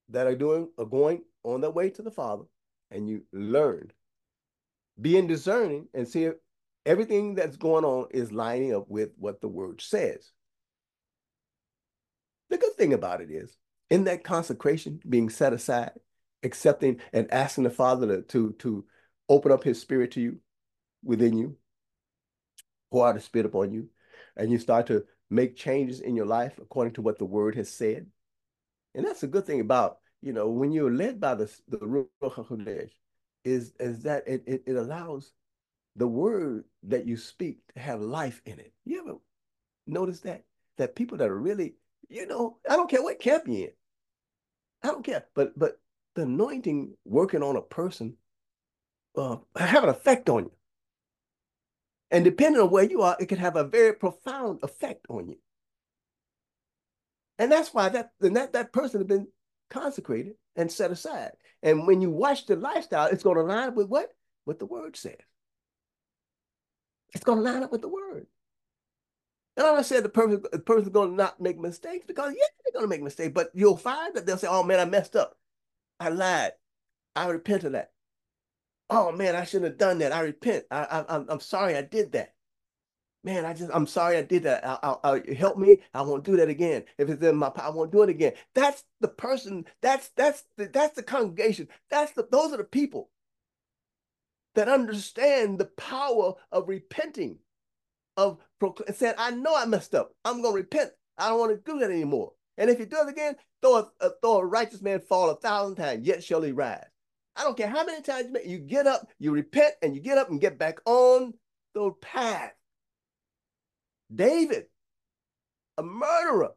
that are doing are going on their way to the Father, and you learn. Being discerning and see if everything that's going on is lining up with what the word says. The good thing about it is in that consecration, being set aside, accepting and asking the Father to, to, to open up his spirit to you, within you, pour out a spirit upon you, and you start to make changes in your life according to what the word has said. And that's a good thing about, you know, when you're led by the, the Ruach HaKodesh, is, is that it, it, it allows the word that you speak to have life in it. You ever notice that? That people that are really, you know, I don't care what camp you're in, I don't care. But but the anointing working on a person uh, have an effect on you. And depending on where you are, it can have a very profound effect on you. And that's why that that, that person has been consecrated and set aside. And when you watch the lifestyle, it's going to line up with what? What the word says. It's going to line up with the word. And I said the person, the person's going to not make mistakes because yeah, they're going to make mistakes, but you'll find that they'll say, "Oh man, I messed up. I lied. I repent of that. Oh man, I shouldn't have done that. I repent. I, I I'm, I'm sorry I did that. Man, I just I'm sorry I did that. I, I, I help me. I won't do that again. If it's in my power, I won't do it again. That's the person. That's that's the, that's the congregation. That's the those are the people that understand the power of repenting of saying, I know I messed up. I'm to repent. I don't want to do that anymore. And if he does it again, though a, uh, though a righteous man fall a thousand times, yet shall he rise. I don't care how many times you, make, you get up, you repent, and you get up and get back on the path. David, a murderer.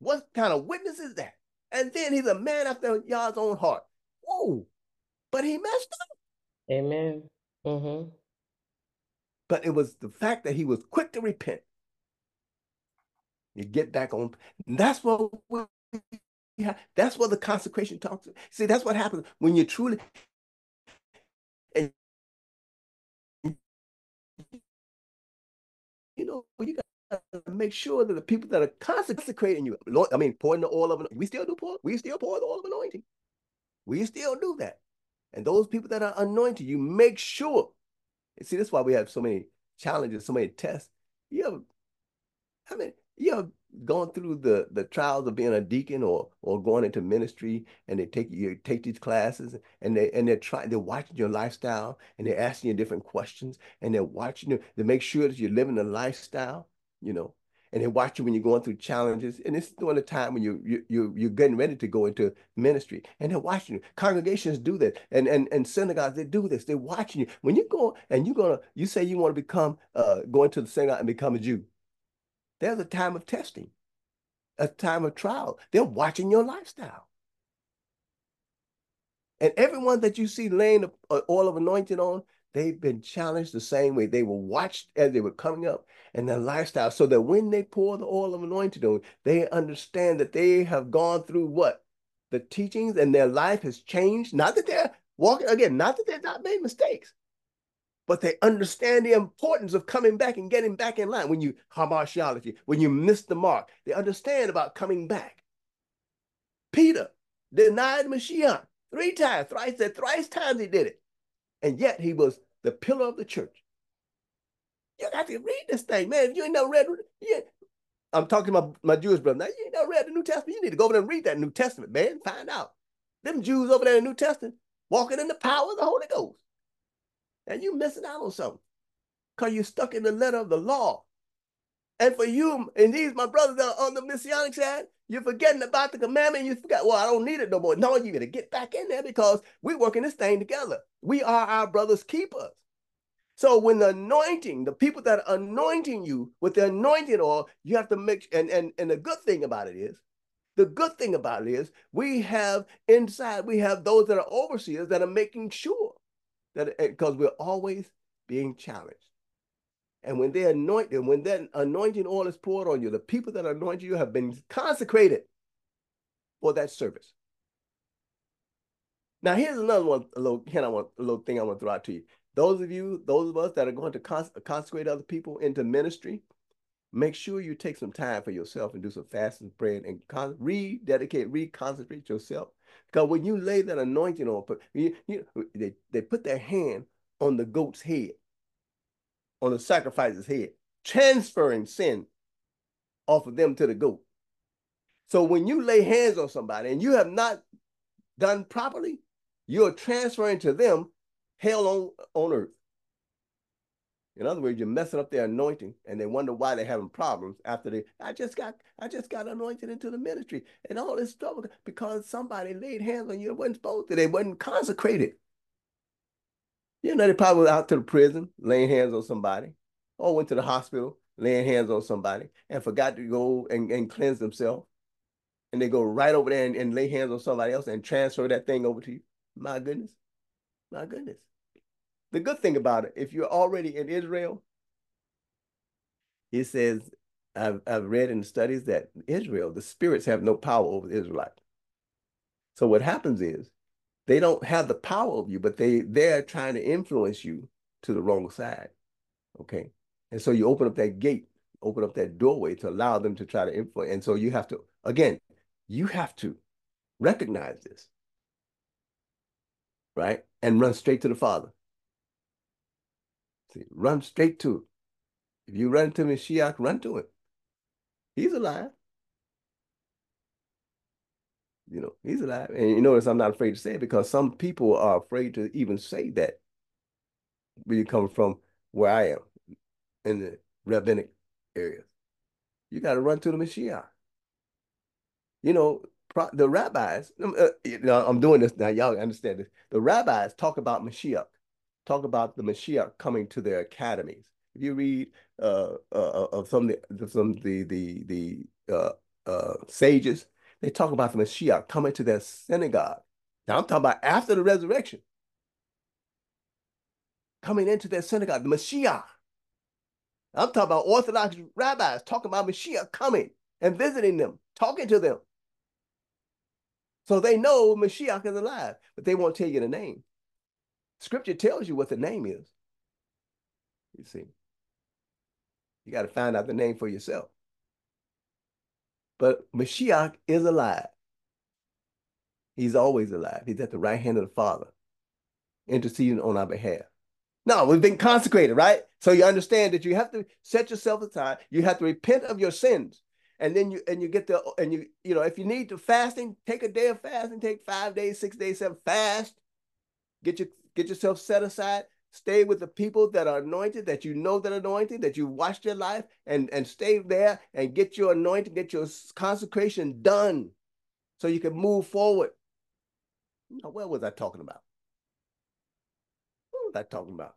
What kind of witness is that? And then he's a man after God's own heart. Whoa, but he messed up. Amen. Mm-hmm but it was the fact that he was quick to repent. You get back on. That's what we have. That's what the consecration talks. About. See, that's what happens when you truly. And you know, you got to make sure that the people that are consecrating you, Lord, I mean, pouring the oil of we still do pour, we still pour the oil of anointing. We still do that. And those people that are anointed, you make sure See, that's why we have so many challenges, so many tests. You have, I mean, you have gone through the the trials of being a deacon or or going into ministry, and they take you take these classes, and they and they're trying, they're watching your lifestyle, and they're asking you different questions, and they're watching you to make sure that you're living the lifestyle, you know and they watch you when you're going through challenges. And it's during the time when you you you you're getting ready to go into ministry, and they're watching you. Congregations do that, and and and synagogues they do this. They're watching you when you go and you're gonna you say you want to become uh going to the synagogue and become a Jew. There's a time of testing, a time of trial. They're watching your lifestyle. And everyone that you see laying the uh, oil of anointing on, They've been challenged the same way. They were watched as they were coming up and their lifestyle, so that when they pour the oil of anointing on, they understand that they have gone through what? The teachings and their life has changed. Not that they're walking, again, not that they've not made mistakes, but they understand the importance of coming back and getting back in line. When you hamartiology, when you miss the mark, they understand about coming back. Peter denied Mashiach three times, thrice said thrice times he did it. And yet he was the pillar of the church. You got to read this thing, man. If you ain't never read, yeah. I'm talking about my Jewish brother. Now, you ain't never read the New Testament. You need to go over there and read that New Testament, man. Find out. Them Jews over there in the New Testament walking in the power of the Holy Ghost. And you're missing out on something because you're stuck in the letter of the law. And for you, and these my brothers that are on the messianic side, you're forgetting about the commandment. You forgot, well, I don't need it no more. No, you got to get back in there because we're working this thing together. We are our brother's keepers. So when the anointing, the people that are anointing you with the anointing oil, you have to make and and and the good thing about it is, the good thing about it is we have inside, we have those that are overseers that are making sure that because we're always being challenged. And when they anoint them, when that anointing oil is poured on you, the people that anoint you have been consecrated for that service. Now, here's another one, a little hint I want, a little thing I want to throw out to you. Those of you, those of us that are going to cons consecrate other people into ministry, make sure you take some time for yourself and do some fasting, praying, and rededicate, reconcentrate yourself. Because when you lay that anointing on, you, you, they, they put their hand on the goat's head on the sacrifice's head, transferring sin off of them to the goat. So when you lay hands on somebody and you have not done properly, you're transferring to them hell on, on earth. In other words, you're messing up their anointing and they wonder why they're having problems after they, I just got, I just got anointed into the ministry and all this trouble because somebody laid hands on you. It wasn't supposed to, they wasn't consecrated. You know, they probably out to the prison, laying hands on somebody, or went to the hospital, laying hands on somebody, and forgot to go and, and cleanse themselves. And they go right over there and, and lay hands on somebody else and transfer that thing over to you. My goodness. My goodness. The good thing about it, if you're already in Israel, it says, I've, I've read in studies that Israel, the spirits have no power over the Israelites. So what happens is they don't have the power of you, but they they're trying to influence you to the wrong side. Okay. And so you open up that gate, open up that doorway to allow them to try to influence. And so you have to, again, you have to recognize this, right? And run straight to the Father. See, run straight to it. If you run to Mashiach, run to it. He's alive. You know, he's alive. And you notice I'm not afraid to say it because some people are afraid to even say that where you come from where I am in the rabbinic areas. You got to run to the Mashiach. You know, the rabbis, uh, you know, I'm doing this now, y'all understand this. The rabbis talk about Mashiach, talk about the Mashiach coming to their academies. If you read uh, uh, of some of the, some the the the uh, uh, sages, they talk about the Mashiach coming to their synagogue. Now I'm talking about after the resurrection. Coming into their synagogue, the Mashiach. I'm talking about Orthodox rabbis talking about Mashiach coming and visiting them, talking to them. So they know Mashiach is alive, but they won't tell you the name. Scripture tells you what the name is. You see, you got to find out the name for yourself. But Mashiach is alive. He's always alive. He's at the right hand of the Father, interceding on our behalf. Now, we've been consecrated, right? So you understand that you have to set yourself aside. You have to repent of your sins. And then you and you get the and you you know if you need to fasting, take a day of fasting, take five days, six days, seven fast. Get your get yourself set aside Stay with the people that are anointed, that you know that anointed, that you watched their life, and, and stay there and get your anointing, get your consecration done so you can move forward. Now, what was I talking about? What was I talking about?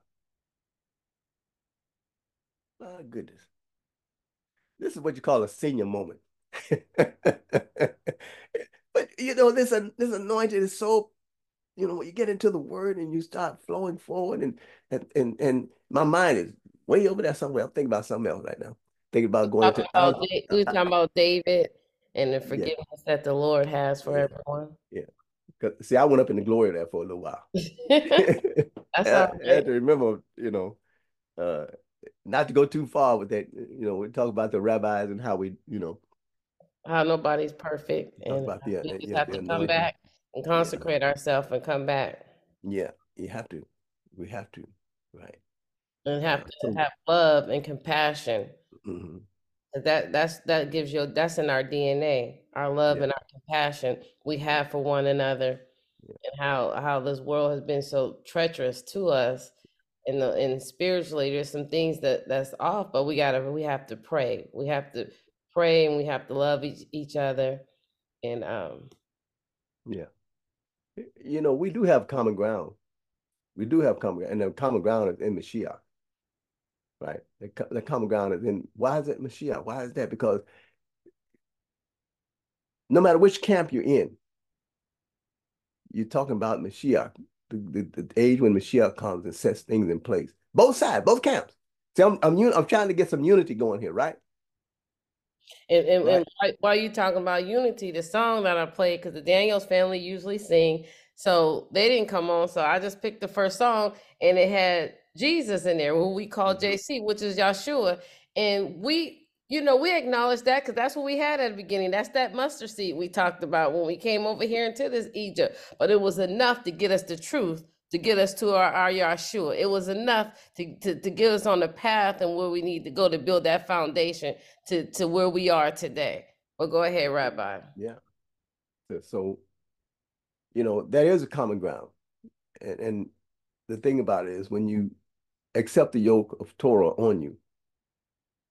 My goodness. This is what you call a senior moment. but you know, this, this anointing is so you know, when you get into the word and you start flowing forward and and and, and my mind is way over there somewhere. I'm thinking about something else right now. Thinking about going to about we were talking about David and the Yeah. forgiveness that the Lord has for everyone. Yeah. see, I went up in the glory there for a little while. That's I all had to remember, you know, uh, not to go too far with that. You know, we talk about the rabbis and how we, you know, How nobody's perfect, and about the, we just yeah, have to come back and consecrate ourselves and come back Yeah, you have to. We have to. Right. and have to have love and compassion. Mhm. That that's that gives you that's in our DNA, our love Yeah. and our compassion we have for one another, Yeah. and how how this world has been so treacherous to us, and the and spiritually there's some things that that's off, but we gotta we have to pray, we have to pray, and we have to love each each other, and um Yeah. You know, we do have common ground. We do have common ground, and the common ground is in Mashiach. Right. The, the common ground is in why is it Mashiach? Why is that? Because no matter which camp you're in, you're talking about Mashiach, the, the, the age when Mashiach comes and sets things in place. Both sides, both camps. See, I'm I'm, I'm trying to get some unity going here, right? And, and, Right. and why, why you talking about unity? The song that I played, because the Daniels family usually sing, so they didn't come on. So I just picked the first song, and it had Jesus in there, who we call Mhm. JC, which is Yahshua. And we, you know, we acknowledge that because that's what we had at the beginning. That's that mustard seed we talked about when we came over here into this Egypt. But it was enough to get us the truth, to get us to our, our Yahshua. It was enough to, to, to get us on the path and where we need to go to build that foundation to, to where we are today. Well, go ahead, Rabbi. Yeah. So, you know, there is a common ground. And, and the thing about it is when you accept the yoke of Torah on you,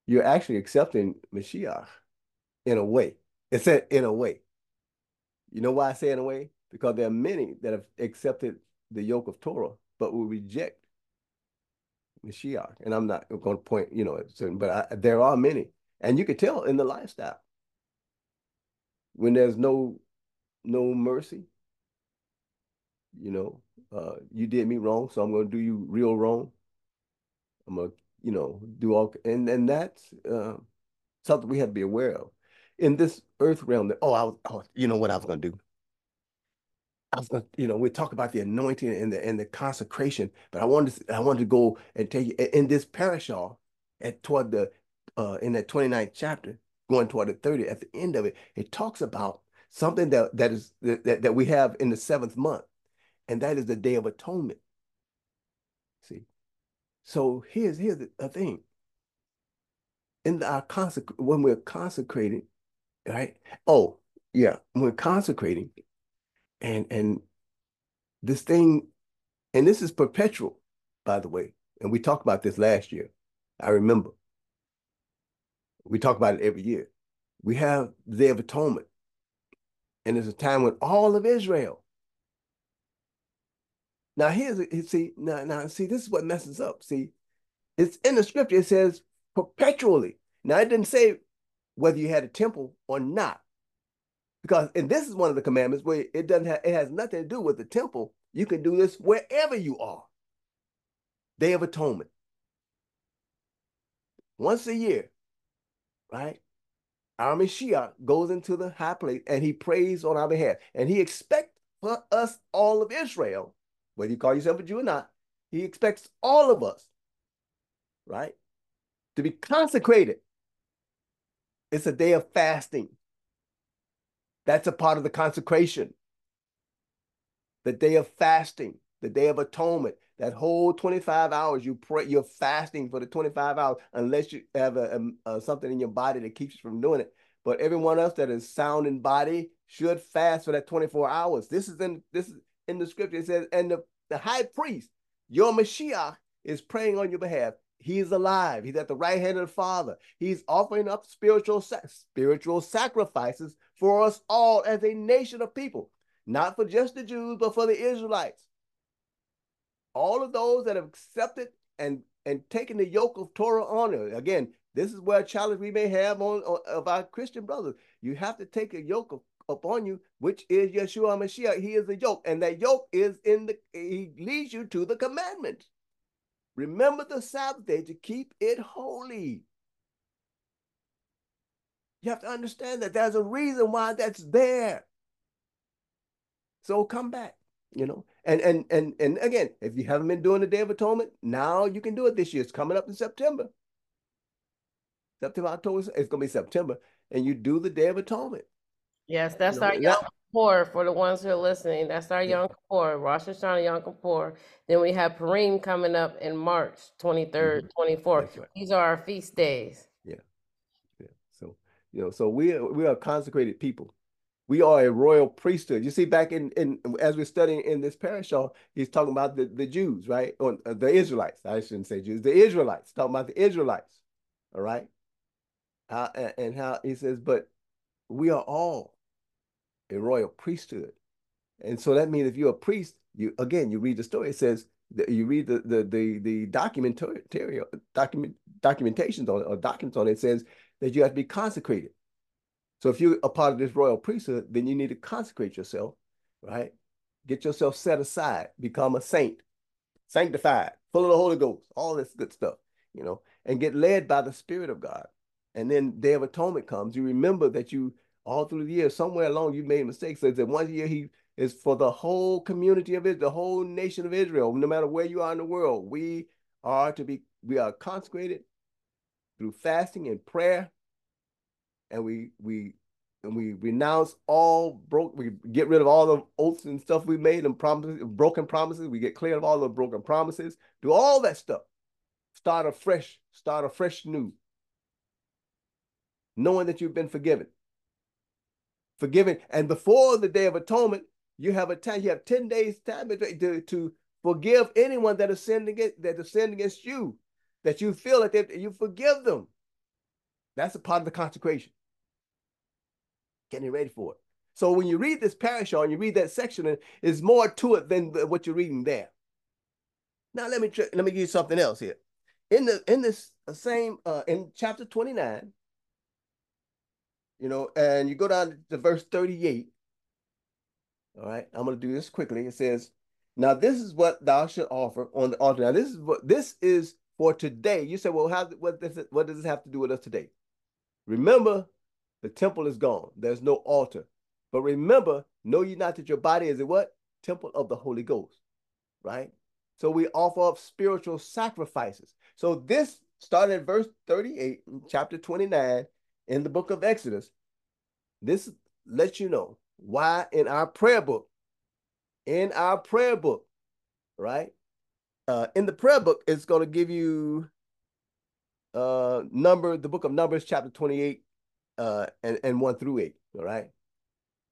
you're actually accepting Mashiach in a way. It's in a way. You know why I say in a way? Because there are many that have accepted the yoke of Torah, but will reject Mashiach. And I'm not going to point, you know, but I, there are many. And you can tell in the lifestyle when there's no no mercy. You know, uh, you did me wrong, so I'm going to do you real wrong. I'm going to, you know, do all, and and that's uh, something we have to be aware of in this earth realm. That oh, I was, oh, you know what I was going to do. Was going you know, we talk about the anointing and the and the consecration, but I wanted to, I wanted to go and take you in this parashah at toward the uh in that 29th chapter, going toward the 30, at the end of it, it talks about something that that is that, that we have in the seventh month, and that is the Day of Atonement. See, so here's here's the thing. In our consec when we're consecrating, right? Oh, yeah, when we're consecrating, and and this thing, and this is perpetual, by the way. And we talked about this last year. I remember. We talk about it every year. We have the Day of Atonement. And it's a time when all of Israel. Now here's see now now see this is what messes up. See, it's in the scripture. It says perpetually. Now it didn't say whether you had a temple or not, because and this is one of the commandments where it doesn't have it has nothing to do with the temple. You can do this wherever you are. Day of Atonement. Once a year, right? Our Mashiach goes into the high place and he prays on our behalf. And he expects for us, all of Israel, whether you call yourself a Jew or not, he expects all of us, right, to be consecrated. It's a day of fasting. That's a part of the consecration. The day of fasting, the day of atonement, that whole 25 hours you pray, you're fasting for the 25 hours, unless you have a, a- a- something in your body that keeps you from doing it. But everyone else that is sound in body should fast for that 24 hours. This is in this is in the scripture. It says, and the, the high priest, your Mashiach, is praying on your behalf. He is alive. He's at the right hand of the Father. He's offering up spiritual spiritual sacrifices for us all as a nation of people, not for just the Jews, but for the Israelites all of those that have accepted and and taken the yoke of Torah on it. Again, this is where a challenge we may have on, on of our Christian brothers. You have to take a yoke of, upon you, which is Yeshua Mashiach. He is the yoke, and that yoke is in the he leads you to the commandment. Remember the Sabbath day to keep it holy. You have to understand that there's a reason why that's there. So come back, you know. And and and and again, if you haven't been doing the Day of Atonement, now you can do it this year. It's coming up in September. September, October, it's gonna be September, and you do the Day of Atonement. Yes, that's You know, our Yom Kippur for the ones who are listening. That's our. Yom Kippur, Rosh Hashanah Yom Kippur. Then we have Purim coming up in March 23rd, 24th. Mm-hmm. That's right. These are our feast days. You know, so we are, we are consecrated people. We are a royal priesthood. You see, back in, in as we're studying in this parashah, he's talking about the, the Jews, right? Or uh, the Israelites. I shouldn't say Jews, the Israelites, talking about the Israelites. All right. How, and, how he says, but we are all a royal priesthood. And so that means if you're a priest, you again you read the story, it says you read the the the the documentary document documentations on or documents on it says that you have to be consecrated. So if you're a part of this royal priesthood, then you need to consecrate yourself, right? Get yourself set aside, become a saint, sanctified, full of the Holy Ghost, all this good stuff, you know, and get led by the Spirit of God. And then Day of Atonement comes. You remember that you all through the year, somewhere along, you made mistakes. So that one year he is for the whole community of Israel, the whole nation of Israel, no matter where you are in the world. We are to be, we are consecrated through fasting and prayer. And we we and we renounce all broke we get rid of all the oaths and stuff we made and promises broken promises. We get clear of all the broken promises. Do all that stuff. Start afresh start afresh new. Knowing that you've been forgiven. Forgiven. And before the day of atonement you have a time you have 10 days time to, to forgive anyone that has sinned against that has sinned against you that you feel that they, you forgive them that's a part of the consecration getting ready for it. So when you read this parashah and you read that section, there's more to it than what you're reading there. Now let me let me give you something else here. In the in this same uh, in chapter 29, you know, and you go down to verse 38. All right, I'm gonna do this quickly. It says, Now this is what thou shalt offer on the altar. Now, this is what this is for today. You say, Well, how what does it, what does this have to do with us today? Remember the temple is gone. There's no altar. But remember, know ye not that your body is a what? Temple of the Holy Ghost, right? So we offer up spiritual sacrifices. So this started at verse 38, chapter 29 in the book of Exodus. This lets you know why in our prayer book, in our prayer book, right? Uh, in the prayer book, it's going to give you uh number, the book of Numbers, chapter 28, uh, and, and one through eight. All right.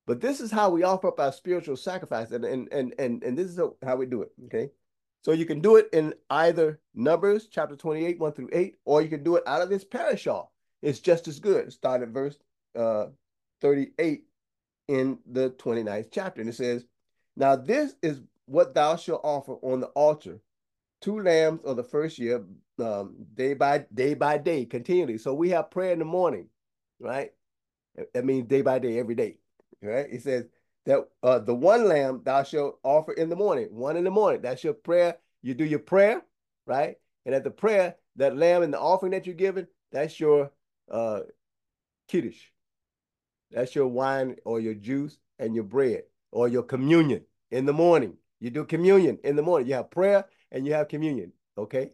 But this is how we offer up our spiritual sacrifice, and and and and, and this is how we do it. Okay. So you can do it in either Numbers chapter 28, 1 through 8, or you can do it out of this parashah. It's just as good. Start at verse uh 38 in the 29th chapter. And it says, Now this is what thou shalt offer on the altar. Two lambs of the first year, um, day by day by day, continually. So we have prayer in the morning right? That means day by day, every day, right? It says that uh, the one lamb thou shalt offer in the morning, one in the morning. That's your prayer. You do your prayer, right? And at the prayer, that lamb and the offering that you're giving, that's your uh, kiddush. That's your wine or your juice and your bread or your communion in the morning. You do communion in the morning. You have prayer and you have communion, okay?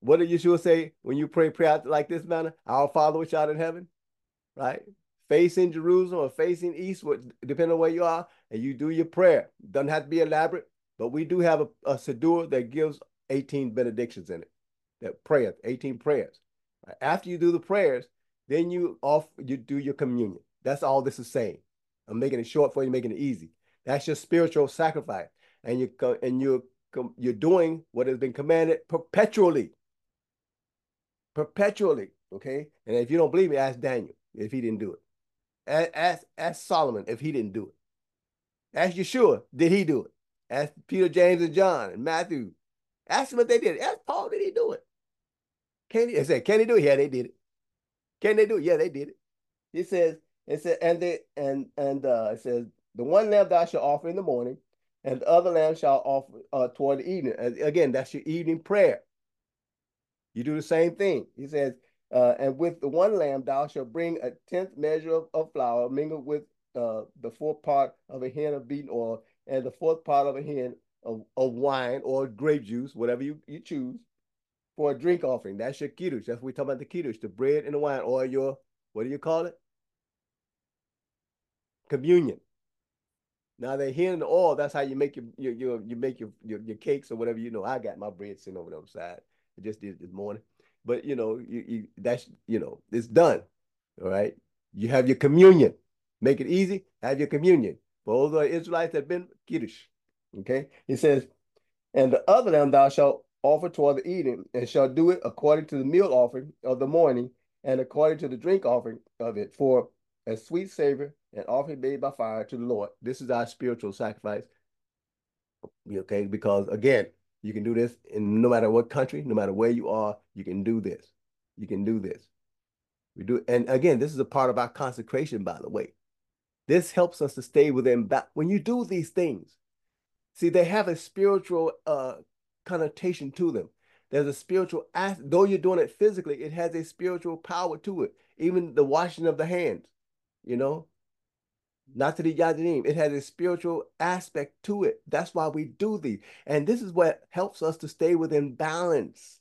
What did Yeshua say when you pray prayer like this manner? Our Father which art in heaven, right? Facing Jerusalem or facing eastward, depending on where you are, and you do your prayer. Doesn't have to be elaborate, but we do have a, a Siddur that gives 18 benedictions in it. That prayer, 18 prayers. After you do the prayers, then you off you do your communion. That's all this is saying. I'm making it short for you, making it easy. That's your spiritual sacrifice, and you and you you're doing what has been commanded perpetually perpetually. Okay. And if you don't believe me, ask Daniel if he didn't do it. Ask, ask Solomon if he didn't do it. Ask Yeshua, did he do it? Ask Peter, James, and John, and Matthew. Ask them if they did it. Ask Paul, did he do it? Can he? I said, can he do it? Yeah, they did it. Can they do it? Yeah, they did it. It says It said, and the and and uh, it says the one lamb thou shalt offer in the morning, and the other lamb shall offer uh, toward the evening. And again, that's your evening prayer. You do the same thing. He says, uh, and with the one lamb thou shalt bring a tenth measure of, of flour mingled with uh, the fourth part of a hin of beaten oil and the fourth part of a hin of, of wine or grape juice, whatever you, you choose, for a drink offering. That's your kiddush. That's what we talk about the kiddush, the bread and the wine, or your, what do you call it? Communion. Now they're in the oil, that's how you make your, your, your you make your, your, your cakes or whatever. You know, I got my bread sitting over the other side. I just did this morning. But you know, you, you that's you know, it's done. All right. You have your communion. Make it easy, have your communion. For all the Israelites that have been Kiddush. Okay. He says, and the other lamb thou shalt offer toward the evening, and shall do it according to the meal offering of the morning, and according to the drink offering of it, for a sweet savor and offering made by fire to the Lord. This is our spiritual sacrifice. Okay, because again, you can do this in no matter what country, no matter where you are, you can do this. You can do this. We do, and again, this is a part of our consecration, by the way. This helps us to stay within. When you do these things, see, they have a spiritual uh, connotation to them. There's a spiritual, though you're doing it physically, it has a spiritual power to it. Even the washing of the hands, you know, not to the yadayim. It has a spiritual aspect to it. That's why we do these. And this is what helps us to stay within balance.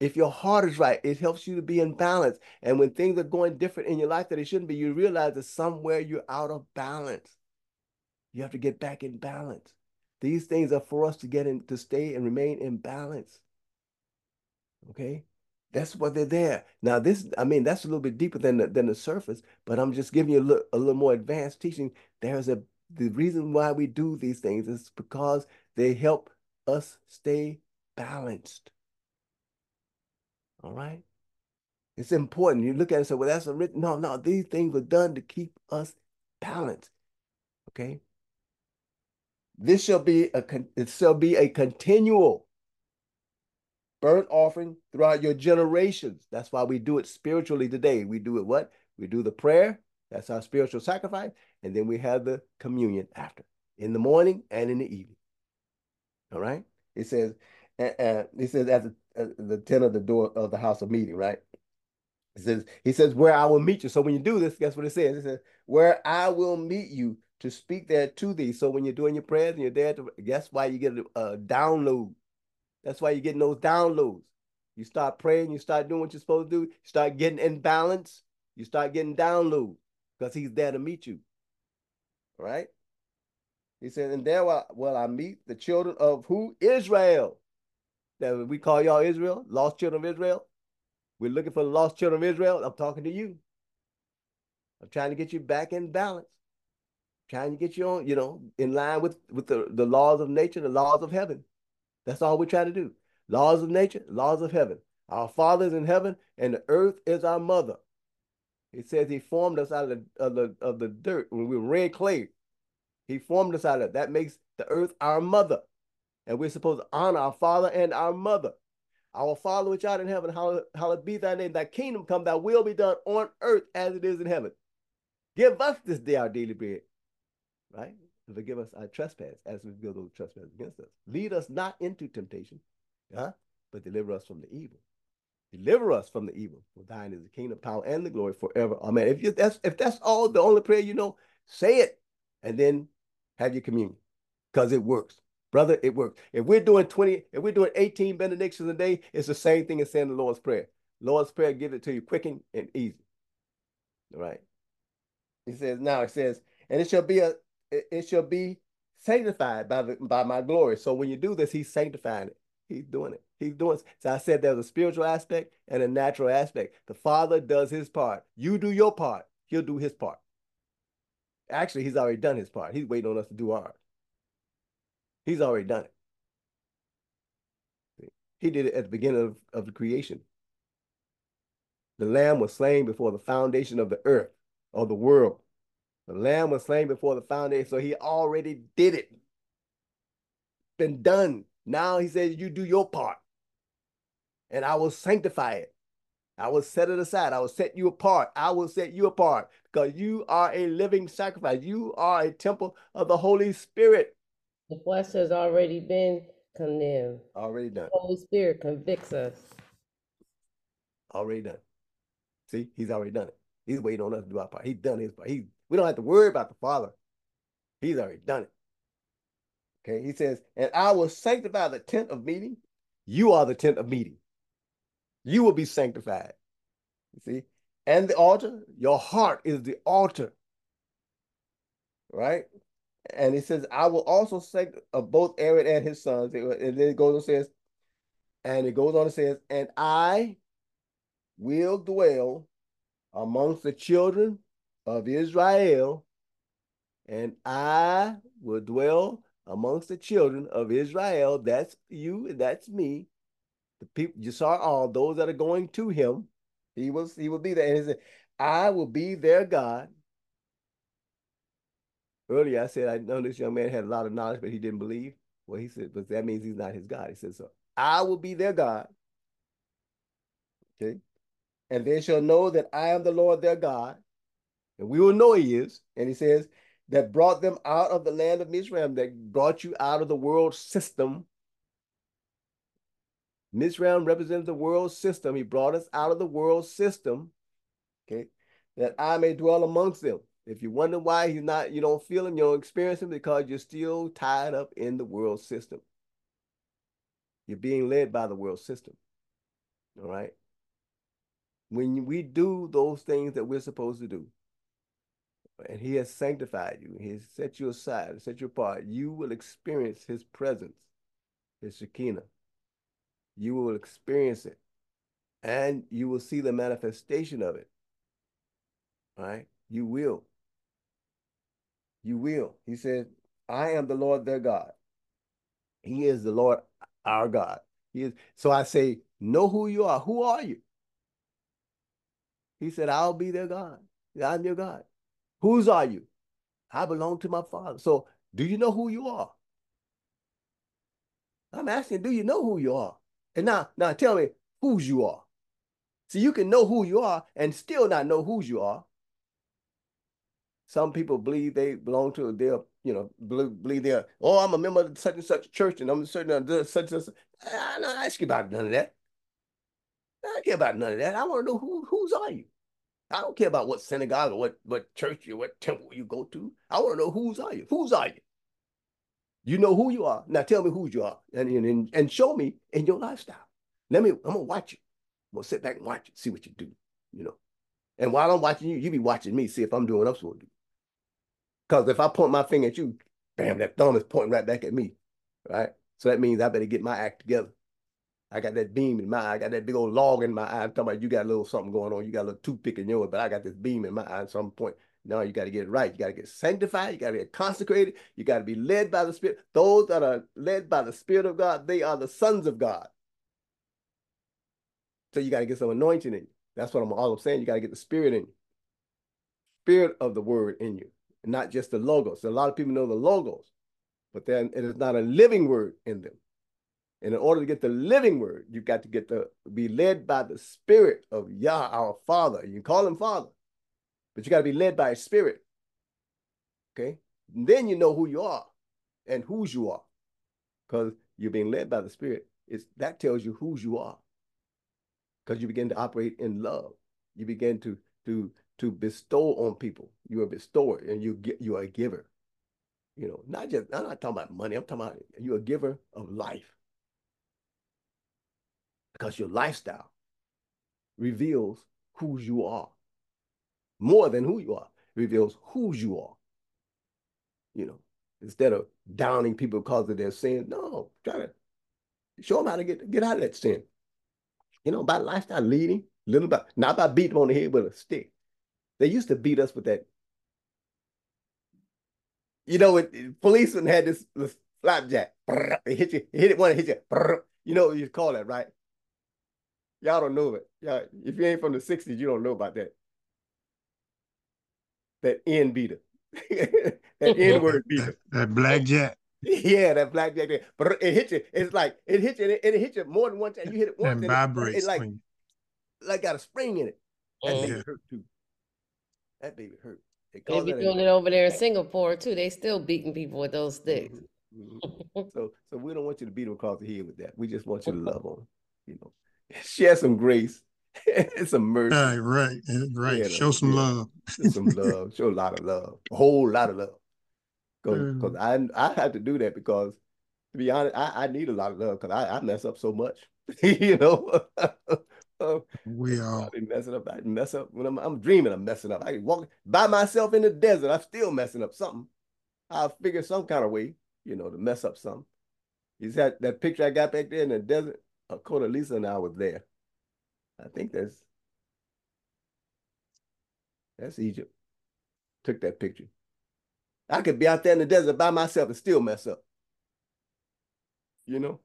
If your heart is right, it helps you to be in balance. And when things are going different in your life that it shouldn't be, you realize that somewhere you're out of balance. You have to get back in balance. These things are for us to get in, to stay and remain in balance. Okay? That's what they're there. Now, this, I mean, that's a little bit deeper than the, than the surface, but I'm just giving you a little, a little more advanced teaching. There's a, the reason why we do these things is because they help us stay balanced. All right? It's important. You look at it and say, well, that's a written. No, no, these things were done to keep us balanced. Okay? This shall be a it shall be a continual burnt offering throughout your generations. That's why we do it spiritually today. We do it what? We do the prayer. That's our spiritual sacrifice. And then we have the communion after, in the morning and in the evening. All right? It says, uh, it says at the, uh, the tent of the door of the house of meeting, right? It says, he says, where I will meet you. So when you do this, guess what it says? It says, where I will meet you to speak there to thee. So when you're doing your prayers and you're there, to, guess why you get a, a download that's why you're getting those downloads. You start praying, you start doing what you're supposed to do, you start getting in balance, you start getting downloads because he's there to meet you. Right? He said, and there will I meet the children of who? Israel. That we call y'all Israel, lost children of Israel. We're looking for the lost children of Israel. I'm talking to you. I'm trying to get you back in balance. Trying to get you on, you know, in line with, with the, the laws of nature, the laws of heaven. That's all we try to do. Laws of nature, laws of heaven. Our Father is in heaven, and the earth is our mother. It says he formed us out of the, of the, of the dirt when we were red clay. He formed us out of it. That makes the earth our mother. And we're supposed to honor our father and our mother. Our Father which art in heaven, hallowed, hallowed be thy name. Thy kingdom come, thy will be done on earth as it is in heaven. Give us this day our daily bread. Right? Forgive us our trespass as we forgive those trespass against us. Lead us not into temptation, huh? but deliver us from the evil. Deliver us from the evil. For thine is the kingdom, power, and the glory forever. Amen. If you, that's if that's all the only prayer you know, say it and then have your communion. Because it works. Brother, it works. If we're doing 20, if we're doing 18 benedictions a day, it's the same thing as saying the Lord's Prayer. Lord's Prayer gives it to you quick and, and easy. All right. He says, now it says, and it shall be a it, it shall be sanctified by the by my glory. So when you do this, he's sanctifying it. He's doing it. He's doing it. So I said there's a spiritual aspect and a natural aspect. The Father does his part. You do your part. He'll do his part. Actually, he's already done his part. He's waiting on us to do ours. He's already done it. He did it at the beginning of, of the creation. The lamb was slain before the foundation of the earth or the world. The lamb was slain before the foundation, so he already did it. Been done. Now he says, You do your part, and I will sanctify it. I will set it aside. I will set you apart. I will set you apart because you are a living sacrifice. You are a temple of the Holy Spirit. The flesh has already been condemned. Already done. Holy Spirit convicts us. Already done. See, he's already done it. He's waiting on us to do our part. He's done his part. He, we don't have to worry about the Father. He's already done it. Okay, he says, and I will sanctify the tent of meeting. You are the tent of meeting. You will be sanctified. You see? And the altar, your heart is the altar. Right? And he says, I will also sanctify both Aaron and his sons. And then it goes on and says, and it goes on and says, and I will dwell amongst the children of Israel, and I will dwell amongst the children of Israel. That's you, and that's me. The people you saw all those that are going to him. He was he will be there. And he said, I will be their God. Earlier I said I know this young man had a lot of knowledge, but he didn't believe. Well, he said, but that means he's not his God. He said, so I will be their God. Okay. And they shall know that I am the Lord their God. And we will know he is. And he says, that brought them out of the land of Mizraim, that brought you out of the world system. Mizraim represents the world system. He brought us out of the world system, okay, that I may dwell amongst them. If you wonder why he's not, you don't feel him, you don't experience him, because you're still tied up in the world system. You're being led by the world system. All right. When we do those things that we're supposed to do, and he has sanctified you, he has set you aside, set you apart, you will experience his presence, his Shekinah. You will experience it. And you will see the manifestation of it. Right? You will. You will. He said, I am the Lord their God. He is the Lord our God. He is. So I say, know who you are. Who are you? He said, I'll be their God. I'm your God. Whose are you? I belong to my father. So do you know who you are? I'm asking, do you know who you are? And now, now tell me whose you are. So you can know who you are and still not know whose you are. Some people believe they belong to their, you know, believe, they're, oh, I'm a member of such and such church and I'm certain uh, of such and such. I don't ask you about none of that. I don't care about none of that. I want to know who whose are you? I don't care about what synagogue or what, what church or what temple you go to. I want to know whose are you? Whose are you? You know who you are. Now tell me who you are and, and, and show me in your lifestyle. Let me, I'm gonna watch you. I'm gonna sit back and watch you, see what you do, you know. And while I'm watching you, you be watching me, see if I'm doing what I'm supposed to do. Because if I point my finger at you, bam, that thumb is pointing right back at me. Right? So that means I better get my act together. I got that beam in my eye. I got that big old log in my eye. I'm talking about you got a little something going on. You got a little toothpick in yours, but I got this beam in my eye at some point. Now you got to get it right. You got to get sanctified. You got to get consecrated. You got to be led by the Spirit. Those that are led by the Spirit of God, they are the sons of God. So you got to get some anointing in you. That's what I'm all I'm saying. You got to get the Spirit in you. Spirit of the Word in you, not just the logos. So a lot of people know the logos, but then it is not a living word in them. And in order to get the living word, you've got to get to be led by the spirit of Yah, our Father. You can call him Father, but you got to be led by a spirit. Okay? And then you know who you are and whose you are. Because you're being led by the spirit. It's that tells you whose you are. Because you begin to operate in love. You begin to to to bestow on people. You're a bestower and you get you are a giver. You know, not just I'm not talking about money, I'm talking about you're a giver of life because your lifestyle reveals who you are. More than who you are, reveals who you are. You know, instead of downing people because of their sin, no, try to show them how to get, get out of that sin. You know, by lifestyle leading, little by not by beating them on the head with a stick. They used to beat us with that. You know, it, policemen had this, this flapjack. They hit you, hit it one, hit you. You know what you call that, right? Y'all don't know it. Yeah, if you ain't from the 60s, you don't know about that. That N beater. that N word beater. That, that blackjack. Yeah, that blackjack. But it hits you. It's like it hits you and it, it hits you more than one time. You hit it once. And, vibrates. It, it like, like got a spring in it. That Mm. baby Yeah. hurt too. That baby hurt. They They be doing it over there in Singapore too. They still beating people with those sticks. Mhm, mhm. So, so we don't want you to beat them across the head with that. We just want you to love on, 'em, you know, share some grace, and some mercy, Right, right, right. Show some yeah. love. some love. Show a lot of love, a whole lot of love. Because Mm. I I had to do that because, to be honest, I, I need a lot of love because I, I mess up so much, you know. Uh, We I all, be messing up. I mess up when I'm, I'm dreaming. I'm messing up. I walk by myself in the desert. I'm still messing up something. I'll figure some kind of way, you know, to mess up something. You see that, that picture I got back there in the desert? Uh, Lisa and I was there. I think that's that's Egypt. Took that picture. I could be out there in the desert by myself and still mess up. You know?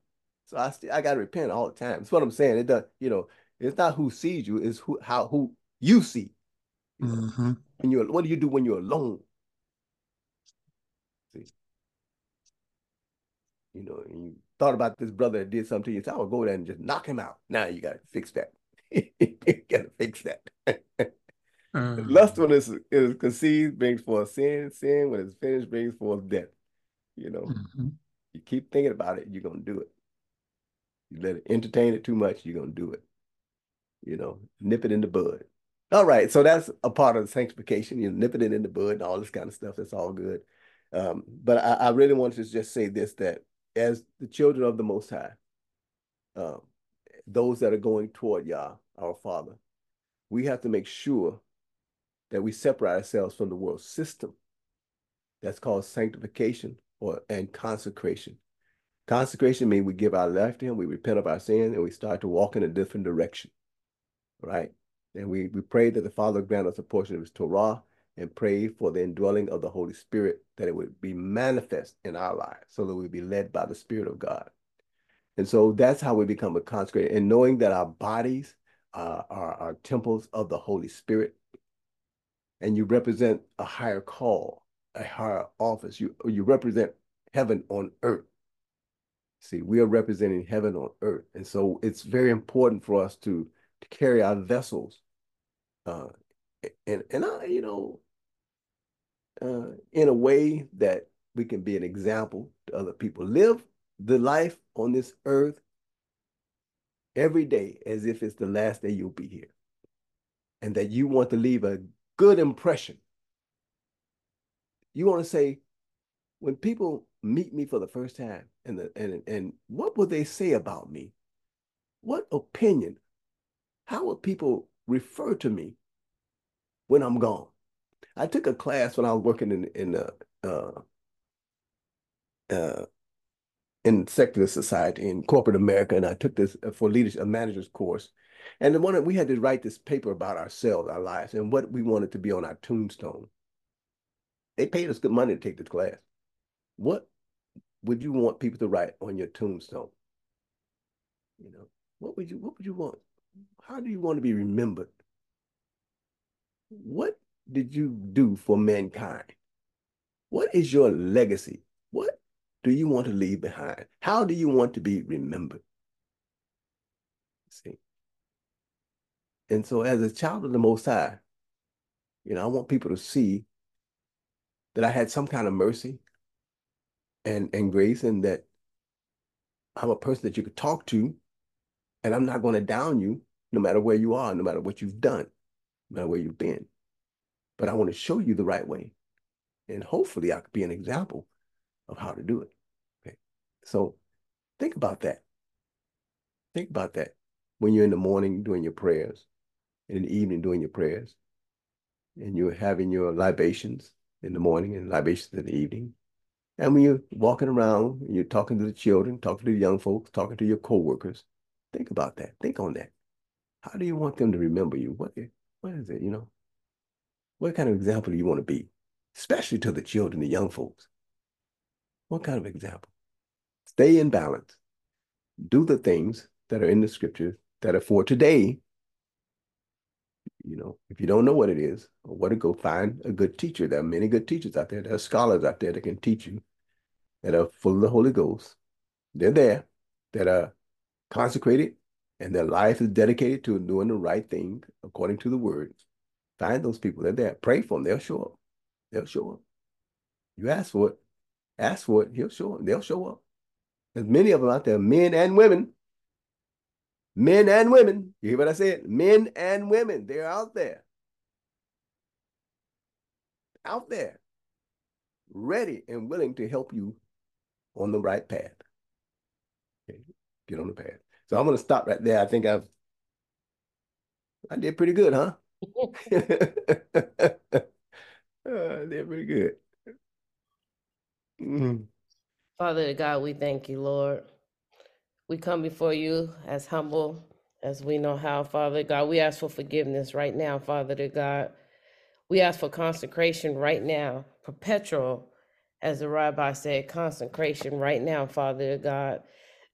So I still I gotta repent all the time. That's what I'm saying. It does, you know, it's not who sees you, it's who how who you see. You know? mhm. When you're what do you do when you're alone? See. You know, and you thought about this brother that did something to you, so I would go there and just knock him out. Now you gotta fix that. you gotta fix that. Uh, Lust when it's is conceived brings forth sin, sin when it's finished brings forth death. You know, mhm. you keep thinking about it, you're gonna do it. You let it entertain it too much, you're gonna do it. You know, nip it in the bud. All right, so that's a part of the sanctification. You nip it in the bud and all this kind of stuff. That's all good. Um, but I, I really wanted to just say this: that as the children of the Most High, um, those that are going toward Yah, our Father, we have to make sure that we separate ourselves from the world system. That's called sanctification or and consecration. Consecration means we give our life to Him, we repent of our sin, and we start to walk in a different direction. Right? And we, we pray that the Father grant us a portion of His Torah and pray for the indwelling of the Holy Spirit, that it would be manifest in our lives so that we be led by the Spirit of God. And so that's how we become a consecrated. And knowing that our bodies uh, are, are temples of the Holy Spirit, and you represent a higher call, a higher office. You you represent heaven on earth. See, we are representing heaven on earth, and so it's very important for us to to carry our vessels, uh, and and I, you know, uh, in a way that we can be an example to other people. Live the life on this earth every day as if it's the last day you'll be here, and that you want to leave a good impression. You want to say, when people meet me for the first time, and the, and and what will they say about me? What opinion? How will people refer to me when I'm gone? I took a class when I was working in in uh, uh, uh, in secular society in corporate America, and I took this uh, for leadership, a manager's course. And the one we had to write this paper about ourselves, our lives, and what we wanted to be on our tombstone. They paid us good money to take this class. What would you want people to write on your tombstone? You know, what would you what would you want? How do you want to be remembered? What did you do for mankind? What is your legacy? What do you want to leave behind? How do you want to be remembered? See. And so as a child of the Most High, you know, I want people to see that I had some kind of mercy and, and grace and that I'm a person that you could talk to and I'm not going to down you no matter where you are, no matter what you've done, no matter where you've been. But I want to show you the right way. And hopefully I could be an example of how to do it. Okay. So think about that. Think about that when you're in the morning doing your prayers, and in the evening doing your prayers, and you're having your libations in the morning and libations in the evening. And when you're walking around, you're talking to the children, talking to the young folks, talking to your coworkers, think about that. Think on that. How do you want them to remember you? What, what is it, you know? What kind of example do you want to be? Especially to the children, the young folks. What kind of example? Stay in balance. Do the things that are in the scriptures that are for today. You know, if you don't know what it is or where to go, find a good teacher. There are many good teachers out there. There are scholars out there that can teach you that are full of the Holy Ghost. They're there, that are consecrated and their life is dedicated to doing the right thing according to the word, find those people. They're there. Pray for them. They'll show up. They'll show up. You ask for it. Ask for it. He'll show up. They'll show up. There's many of them out there, men and women. Men and women. You hear what I said? Men and women. They're out there. Out there. Ready and willing to help you on the right path. Okay. Get on the path. So I'm going to stop right there. I think I've I did pretty good, huh? uh, did pretty good. Mm. Father God, we thank you, Lord. We come before you as humble as we know how, Father God. We ask for forgiveness right now, Father to God. We ask for consecration right now, perpetual, as the rabbi said, consecration right now, Father God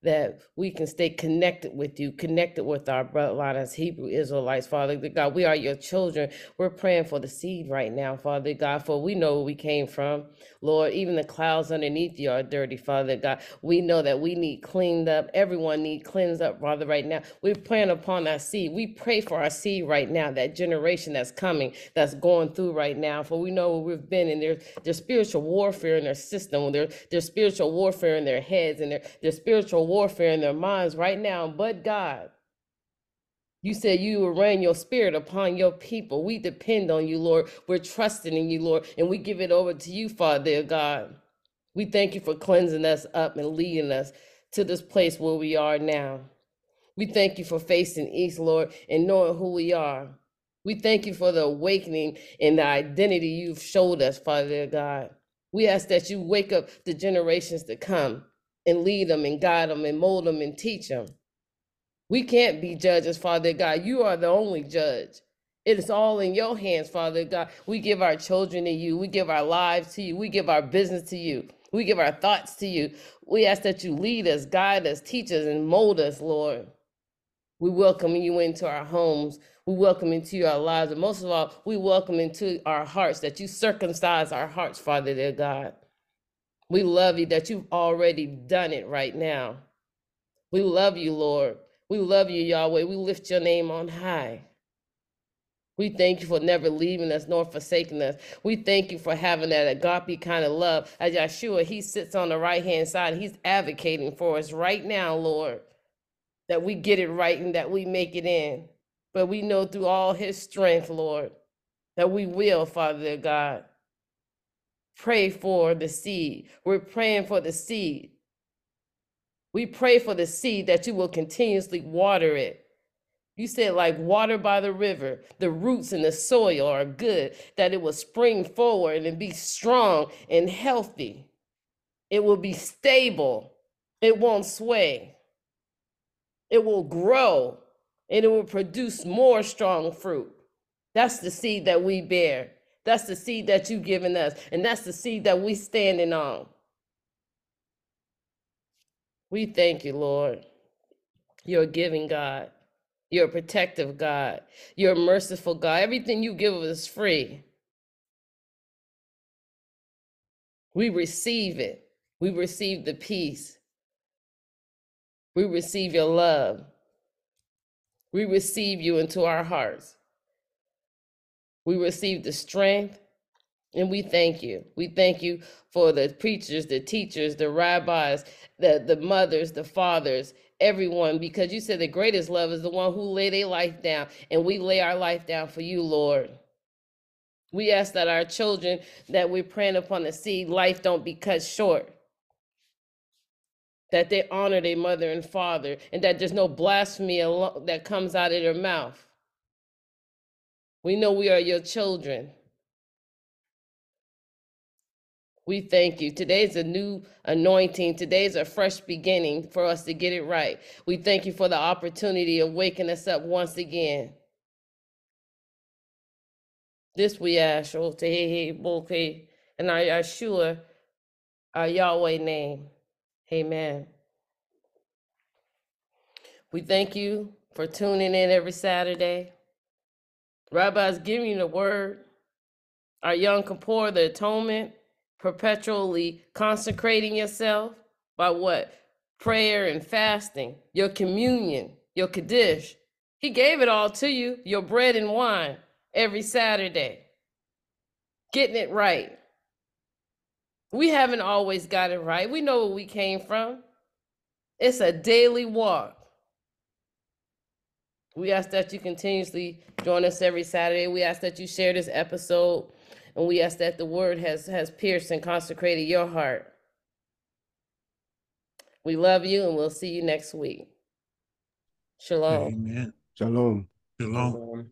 that we can stay connected with you, connected with our bloodline as Hebrew Israelites, Father God. We are your children. We're praying for the seed right now, Father God, for we know where we came from. Lord, even the clouds underneath you are dirty, Father God. We know that we need cleaned up. Everyone need cleansed up, Father, right now. We're praying upon our seed. We pray for our seed right now, that generation that's coming, that's going through right now. For we know where we've been, and there's, there's spiritual warfare in their system, there's, there's spiritual warfare in their heads, and their, there's spiritual warfare in their minds right now. But God, you said you will rain your spirit upon your people. We depend on you, Lord. We're trusting in you, Lord, and we give it over to you, Father God. We thank you for cleansing us up and leading us to this place where we are now. We thank you for facing east, Lord, and knowing who we are. We thank you for the awakening and the identity you've showed us, Father God. We ask that you wake up the generations to come and lead them and guide them and mold them and teach them. We can't be judges, Father God. You are the only judge. It is all in your hands, Father God. We give our children to you. We give our lives to you. We give our business to you. We give our thoughts to you. We ask that you lead us, guide us, teach us, and mold us, Lord. We welcome you into our homes. We welcome into our lives. And most of all, we welcome into our hearts that you circumcise our hearts, Father, dear God. We love you that you've already done it right now. We love you, Lord. We love you, Yahweh. We lift your name on high. We thank you for never leaving us nor forsaking us. We thank you for having that agape kind of love. As Yeshua, he sits on the right hand side. He's advocating for us right now, Lord, that we get it right and that we make it in. But we know through all his strength, Lord, that we will, Father God, pray for the seed. We're praying for the seed. We pray for the seed that you will continuously water it. You said, like water by the river, the roots in the soil are good, that it will spring forward and be strong and healthy. It will be stable. It won't sway. It will grow and it will produce more strong fruit. That's the seed that we bear. That's the seed that you've given us. And that's the seed that we're standing on. We thank you, Lord. You're a giving God. You're a protective God. You're a merciful God. Everything you give us is free. We receive it. We receive the peace. We receive your love. We receive you into our hearts. We receive the strength and we thank you. We thank you for the preachers, the teachers, the rabbis, the, the mothers, the fathers, everyone, because you said the greatest love is the one who lay their life down, and we lay our life down for you, Lord. We ask that our children that we're praying upon the seed, life don't be cut short. That they honor their mother and father, and that there's no blasphemy that comes out of their mouth. We know we are your children. We thank you. Today's a new anointing. Today's a fresh beginning for us to get it right. We thank you for the opportunity of waking us up once again. This we ask, oh, and our Yeshua, our Yahweh name. Amen. We thank you for tuning in every Saturday. Rabbis giving the word. Our Yom Kippur, the atonement perpetually consecrating yourself by what? Prayer and fasting, your communion, your Kaddish. He gave it all to you, your bread and wine, every Saturday. Getting it right. We haven't always got it right. We know where we came from. It's a daily walk. We ask that you continuously join us every Saturday. We ask that you share this episode, and we ask that the word has has pierced and consecrated your heart. We love you, and we'll see you next week. Shalom. Amen. Shalom. Shalom. Um,